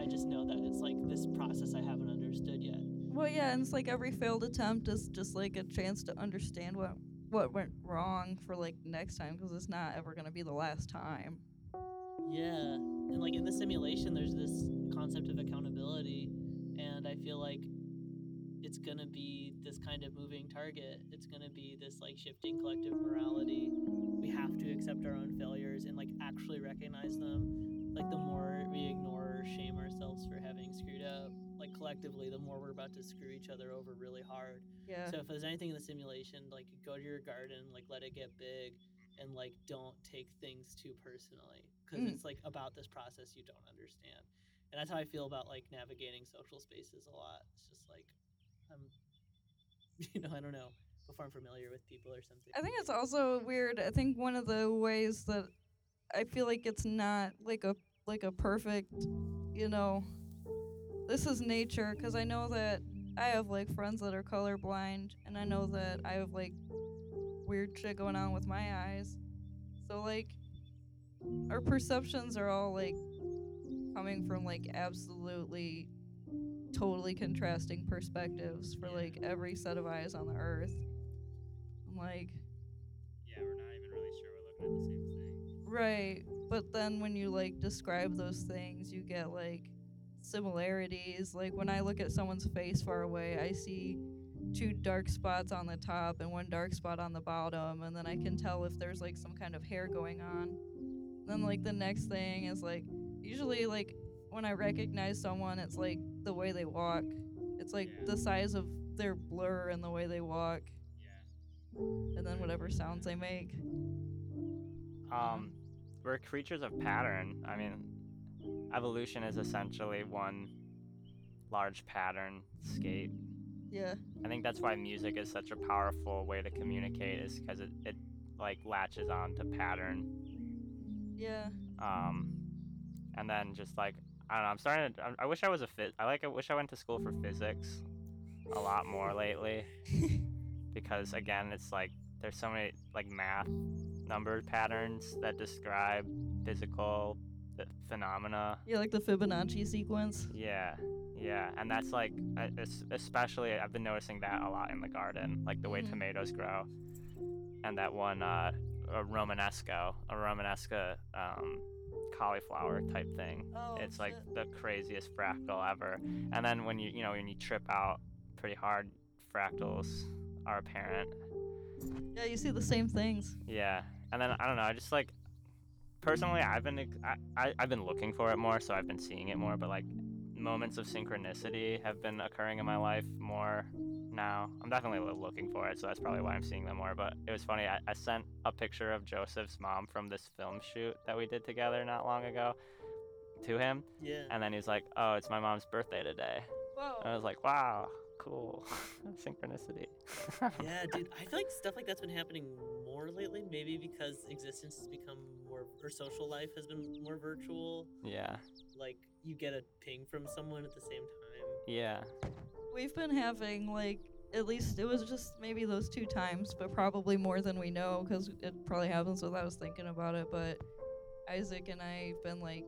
I just know that it's like this process I haven't understood yet. Well, yeah, and it's like every failed attempt is just like a chance to understand what what went wrong for like next time because it's not ever gonna be the last time. Yeah. And like in the simulation there's this concept of accountability and I feel like it's going to be this kind of moving target. It's going to be this like shifting collective morality. We have to accept our own failures and like actually recognize them. Like the more we ignore or shame ourselves for having screwed up, like collectively the more we're about to screw each other over really hard. Yeah. So if there's anything in the simulation, like go to your garden, like let it get big, and like don't take things too personally because Mm. it's like about this process you don't understand. And that's how I feel about like navigating social spaces a lot. It's just like I'm, (laughs) you know, I don't know before I'm familiar with people or something. I think it's also weird. I think one of the ways that I feel like it's not like a like a perfect, you know, this is nature because I know that I have like friends that are colorblind and I know that I have like weird shit going on with my eyes. So like our perceptions are all like coming from like absolutely totally contrasting perspectives for like every set of eyes on the earth. I'm like Yeah, we're not even really sure we're looking at the same thing. Right. But then when you like describe those things, you get like similarities. Like when I look at someone's face far away, I see two dark spots on the top and one dark spot on the bottom, and then I can tell if there's like some kind of hair going on. Then like the next thing is like usually like when I recognize someone, it's like the way they walk. It's like Yeah. the size of their blur and the way they walk, Yeah. and then whatever sounds they make. Um, we're creatures of pattern. I mean, evolution is essentially one large pattern scape. Yeah. I think that's why music is such a powerful way to communicate, is because it, it like latches on to pattern. Yeah. Um, and then just like I don't know, I'm starting to. I, I wish I was a phys. I like. I wish I went to school for physics a lot more lately, (laughs) because again, it's like there's so many like math number patterns that describe physical phenomena. Yeah, like the Fibonacci sequence. Yeah, yeah, and that's like especially I've been noticing that a lot in the garden, like the way Mhm. tomatoes grow, and that one uh, a Romanesco, a Romanesca um, cauliflower type thing. Oh, it's like shit. the craziest fractal ever. And then when you you know when you trip out pretty hard, fractals are apparent. Yeah, you see the same things. Yeah, and then I don't know. I just like personally, I've been I, I I've been looking for it more, so I've been seeing it more. But like moments of synchronicity have been occurring in my life more now. I'm definitely looking for it, so that's probably why I'm seeing them more. But it was funny. I, I sent a picture of Joseph's mom from this film shoot that we did together not long ago to him, Yeah. and then he's like, "Oh, it's my mom's birthday today." Whoa. I was like, "Wow, cool, (laughs) synchronicity." (laughs) yeah, dude. I feel like stuff like that's been happening more lately. Maybe because existence has become more, or social life has been more virtual. yeah, Like you get a ping from someone at the same time. yeah, We've been having like at least it was just maybe those two times, but probably more than we know because it probably happens without us thinking about it. But Isaac and I've been like,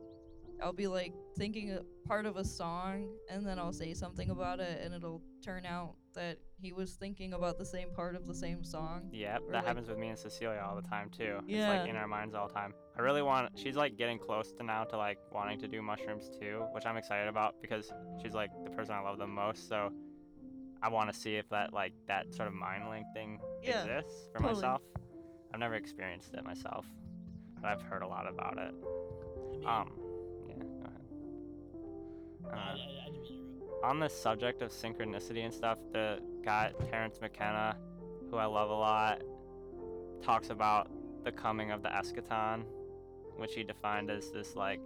I'll be like thinking a part of a song, and then I'll say something about it, and it'll turn out that he was thinking about the same part of the same song. Yep, that like- happens with me and Cecilia all the time too. It's Yeah. like in our minds all the time. I really want she's like getting close to now to like wanting to do mushrooms too, which I'm excited about because she's like the person I love the most, so I want to see if that like that sort of mind link thing Yeah, exists for totally. myself. I've never experienced it myself, but I've heard a lot about it. I mean, Um, yeah, go ahead. I, Uh, I, I didn't mean to interrupt. on the subject of synchronicity and stuff, the guy Terence McKenna, who I love a lot, talks about the coming of the eschaton, which he defined as this like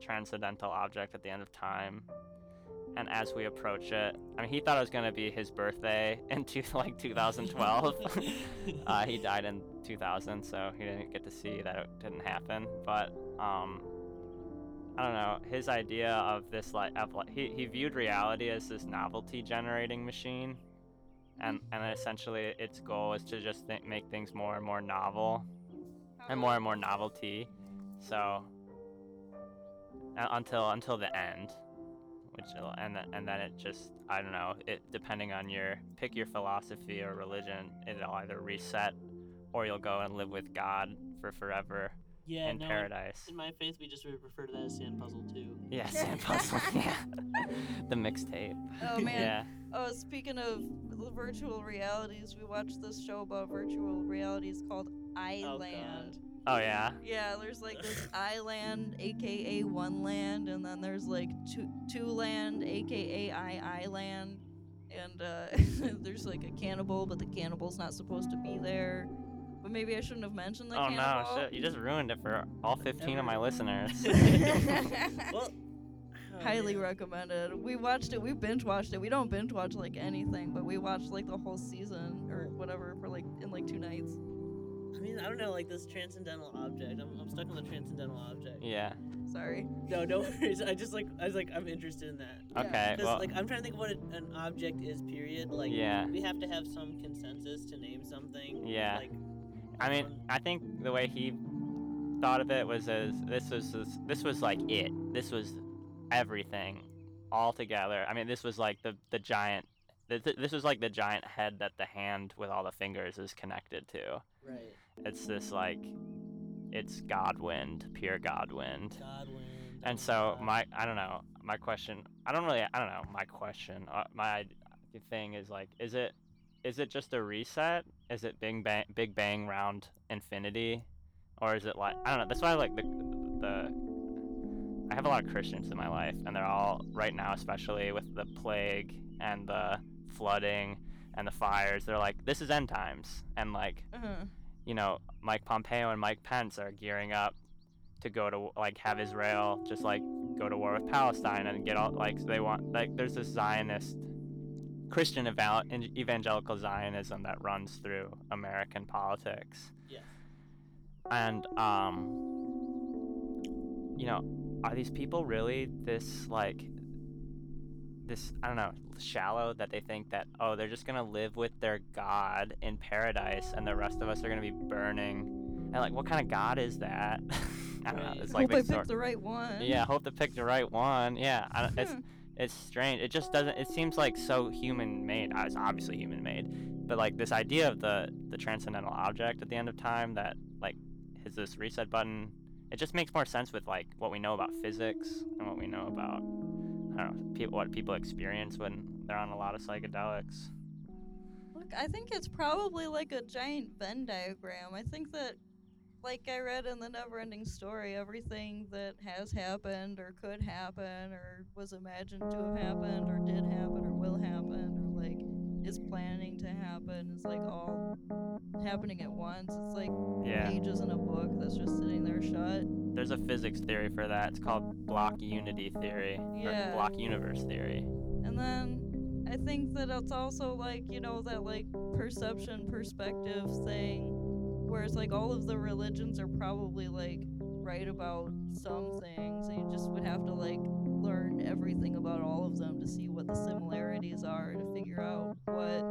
transcendental object at the end of time. And as we approach it, I mean, he thought it was gonna be his birthday in two, like 2012. (laughs) uh, he died in 2000, so he didn't get to see that it didn't happen. But um, I don't know. His idea of this like, of, like he, he viewed reality as this novelty generating machine, and and essentially its goal is to just th- make things more and more novel and more and more novelty. So uh, until until the end, which will- and th- and then it just I don't know. It depending on your pick your philosophy or religion, it'll either reset or you'll go and live with God for forever yeah, in no, paradise. In my faith, we just refer to that as sand puzzle too. Yeah, sand puzzle. (laughs) yeah, the mixtape. Oh man. Yeah. Oh, speaking of virtual realities, we watched this show about virtual realities called oh, Island. Oh yeah. yeah, there's like this (laughs) island, aka one land, and then there's like two two land, aka I Island, and uh, (laughs) there's like a cannibal, but the cannibal's not supposed to be there. But maybe I shouldn't have mentioned the cannibal. Oh no, shit! You just ruined it for all 15 of my listeners. (laughs) well, oh, Highly man. recommended. We watched it. We binge watched it. We don't binge watch like anything, but we watched like the whole season or whatever for like in like two nights. I don't know, like this transcendental object. I'm, I'm stuck on the transcendental object. yeah. Sorry. No, no worries. (laughs) I just like I was like I'm interested in that. Yeah. Okay. Because Well. like I'm trying to think of what a- an object is. Period. Like Yeah. we have to have some consensus to name something. Yeah. Like I mean, one- I think the way he thought of it was as this was this, this was like it. This was everything all together. I mean, this was like the the giant. th- th- This was like the giant head that the hand with all the fingers is connected to. right. It's this like, it's Godwind, pure Godwind. Godwin. And so my, I don't know, my question, I don't really, I don't know, my question, uh, my thing is like, is it, is it just a reset? Is it Big Bang, Big Bang round infinity, or is it like, I don't know. That's why I like the, the, I have a lot of Christians in my life, and they're all right now, especially with the plague and the flooding and the fires. They're like, this is end times, and like, Uh-huh. You know, Mike Pompeo and Mike Pence are gearing up to go to like have Israel just like go to war with Palestine and get all like they want like there's this Zionist Christian eval- evangelical Zionism that runs through American politics. Yes. And um you know, are these people really this like this I don't know, shallow that they think that oh, they're just going to live with their god in paradise and the rest of us are going to be burning. And like what kind of god is that? (laughs) I don't know. It's Hope like I they picked the right one. Yeah, hope to pick the right one. Yeah, I don't, it's Hmm. it's strange. It just doesn't. It seems like so human made. Uh, It's obviously human made, but like this idea of the the transcendental object at the end of time that like is this reset button. It just makes more sense with like what we know about physics and what we know about I don't know what people experience when they're on a lot of psychedelics. Look, I think it's probably like a giant Venn diagram. I think that, like I read in the Neverending Story, everything that has happened or could happen or was imagined to have happened or did happen or will is planning to happen is like all happening at once. It's like Yeah, pages in a book that's just sitting there shut. there's a physics theory for that. It's called block unity theory Yeah. or block universe theory. And then I think that it's also like, you know, that like perception perspective thing where it's like all of the religions are probably like right about some things and you just would have to like learn everything about all of them to see what the similarities are to figure out what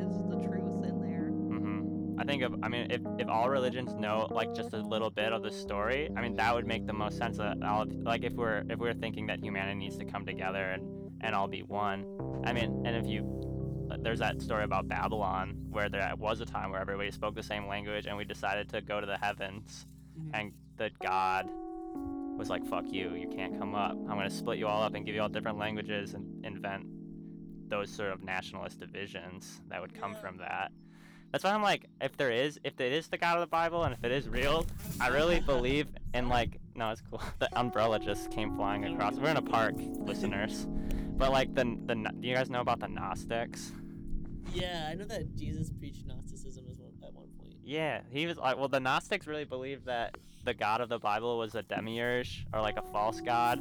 is the truth in there. hmm I think if I mean if, if all religions know like just a little bit of the story, I mean that would make the most sense. That all like if we're if we're thinking that humanity needs to come together and and all be one. I mean, and if you there's that story about Babylon where there was a time where everybody spoke the same language and we decided to go to the heavens Mhm. and the God was like, "Fuck you! You can't come up. I'm gonna split you all up and give you all different languages and invent those sort of nationalist divisions that would come Yeah. from that." That's why I'm like, if there is, if it is the God of the Bible and if it is real, I really (laughs) believe in like, no, it's cool. (laughs) The umbrella just came flying across. We're in a park, listeners. But like the the, do you guys know about the Gnostics? Yeah, I know that Jesus preached Gnosticism as one, at one point. Yeah, he was like, well, the Gnostics really believed that the God of the Bible was a demiurge or like a false god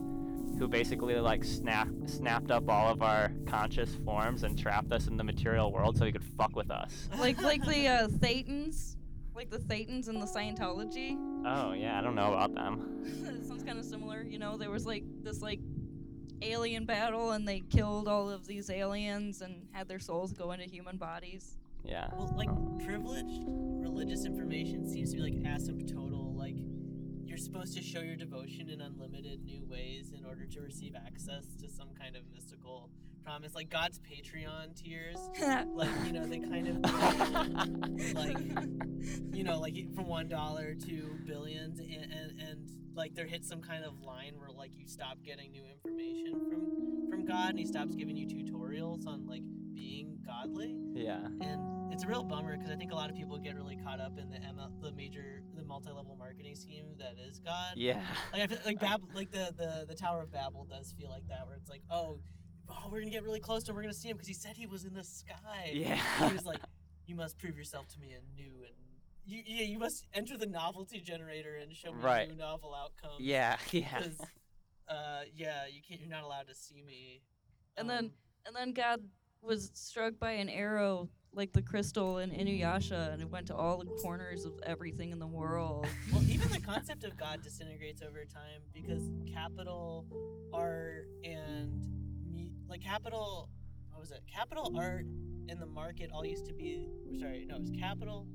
who basically like snap, snapped up all of our conscious forms and trapped us in the material world so he could fuck with us. Like like the uh (laughs) Thetans. Like the Thetans in the Scientology. Oh, yeah, I don't know about them. (laughs) sounds kind of similar. You know, there was like this like alien battle, and they killed all of these aliens and had their souls go into human bodies. Yeah. Well, like privileged religious information seems to be like asymptotal. You're supposed to show your devotion in unlimited new ways in order to receive access to some kind of mystical promise. Like God's Patreon tiers, (laughs) like you know, they kind of (laughs) like you know, like from one dollar to billions, and, and and like there hits some kind of line where like you stop getting new information from from God, and He stops giving you tutorials on like being godly Yeah. and it's a real bummer because I think a lot of people get really caught up in the ML, the major, the multi-level marketing scheme that is God. Yeah. Like I feel like Bab, like the, the the Tower of Babel does feel like that, where it's like, oh, oh, we're gonna get really close to, him, we're gonna see him because he said he was in the sky. Yeah. He was like, you must prove yourself to me anew, and you yeah, you must enter the novelty generator and show me Right. new novel outcomes. Yeah. (laughs) Yeah. 'Cause, uh, yeah, you can't. You're not allowed to see me. And then- Um, And then God was struck by an arrow, like the crystal in Inuyasha, and it went to all the corners of everything in the world. (laughs) Well, even the concept of God disintegrates over time because capital art and me, like capital, what was it? Capital art and the market all used to be. Sorry, no, it was capital.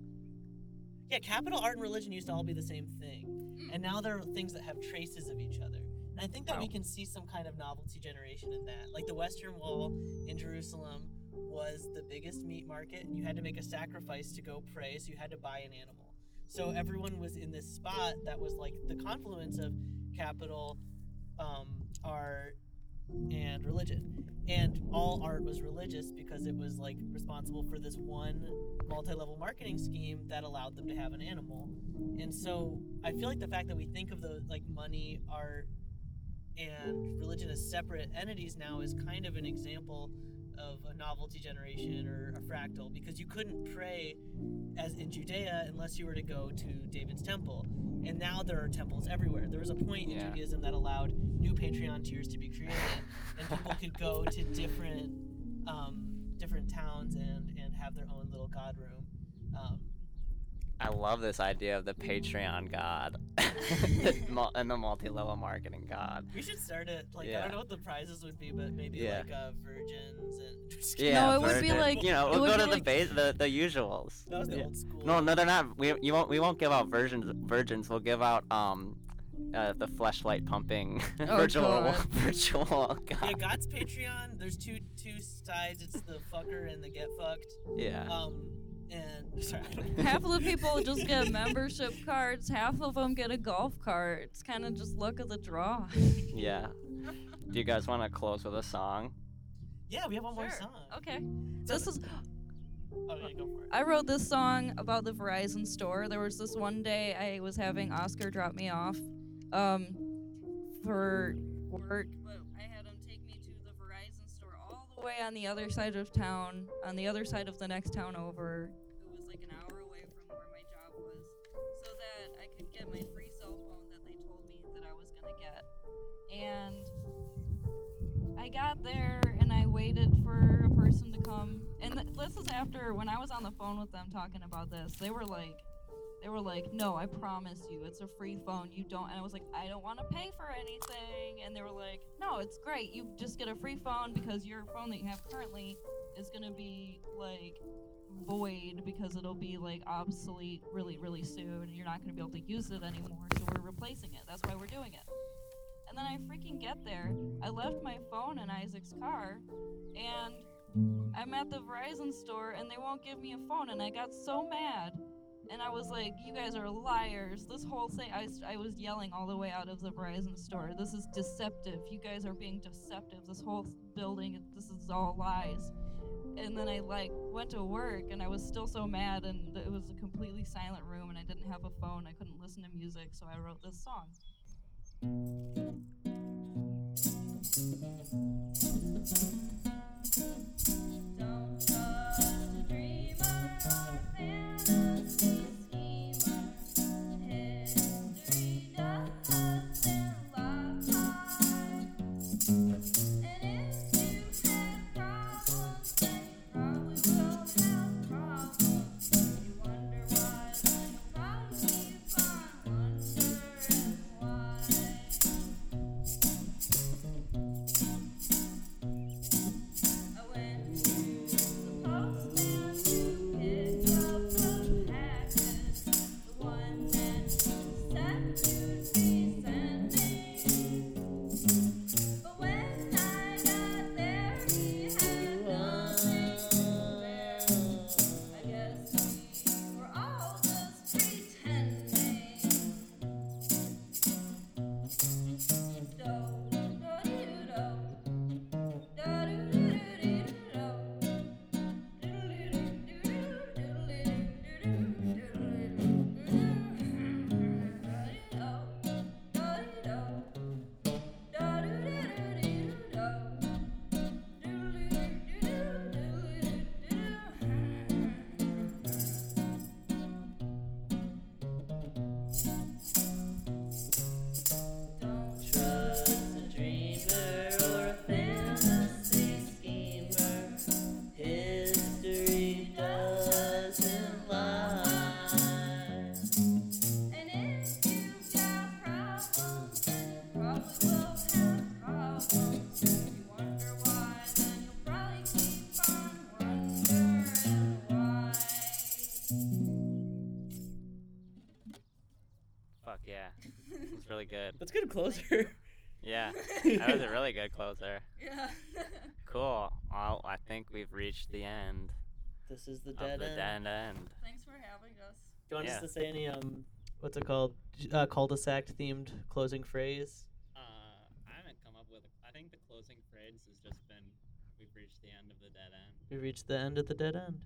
Yeah, capital art and religion used to all be the same thing, and now there are things that have traces of each other. And I think that we can see some kind of novelty generation in that. Like the Western Wall in Jerusalem was the biggest meat market, and you had to make a sacrifice to go pray, so you had to buy an animal. So everyone was in this spot that was like the confluence of capital, um, art, and religion. And all art was religious because it was like responsible for this one multi-level marketing scheme that allowed them to have an animal. And so I feel like the fact that we think of the like money, art, and religion as separate entities now is kind of an example of a novelty generation or a fractal because you couldn't pray as in Judea unless you were to go to David's temple. And now there are temples everywhere. There was a point in Judaism that allowed new Patreon tiers to be created, and people could go to different um, different towns and and have their own little god room. Um, I love this idea of the Patreon god (laughs) and the multi-level marketing god. we should start it. Like I don't know what the prizes would be, but maybe Yeah. like uh, virgins and. (laughs) Just Yeah, No, it would be like- you know we'll go to like... the base the the usuals. That was the yeah. old school. No, no, they're not. We you won't we won't give out virgins virgins. We'll give out um uh, the Fleshlight pumping (laughs) Oh, virtual God. virtual god. Yeah, God's Patreon. There's two two sides. It's the fucker and the get fucked. Yeah. Um, and (laughs) sorry. (laughs) half of the people (laughs) just get membership cards. Half of them get a golf cart. It's kind of just luck of the draw. Yeah. Do you guys want to close with a song? Yeah, we have one more song. Okay. This is Oh yeah, go for it. I wrote this song about the Verizon store. There was this one day I was having Oscar drop me off um, for work. Way on the other side of town, on the other side of the next town over. It was like an hour away from where my job was, so that I could get my free cell phone that they told me that I was gonna get. And I got there and I waited for a person to come. And th- this is after when I was on the phone with them talking about this. They were like, they were like, "No, I promise you, it's a free phone. You don't." And I was like, "I don't want to pay for anything." And they were like, "No, it's great. You just get a free phone because your phone that you have currently is gonna be like void because it'll be like obsolete really, really soon. And you're not gonna be able to use it anymore. So we're replacing it. That's why we're doing it." And then I freaking get there. I left my phone in Isaac's car, and I'm at the Verizon store, and they won't give me a phone. And I got so mad. And I was like, you guys are liars. This whole thing, I, I was yelling all the way out of the Verizon store. This is deceptive. You guys are being deceptive. This whole building, this is all lies. And then I like went to work and I was still so mad and it was a completely silent room and I didn't have a phone. I couldn't listen to music, so I wrote this song. Don't closer. Yeah. (laughs) That was a really good closer. Yeah. (laughs) Cool. Well, I think we've reached the end This is the of dead the end. dead end. Thanks for having us. Do you want Yeah. us to say any um, what's it called? Uh, cul-de-sac themed closing phrase? Uh, I haven't come up with. I think the closing phrase has just been, "We've reached the end of the dead end." We reached the end of the dead end.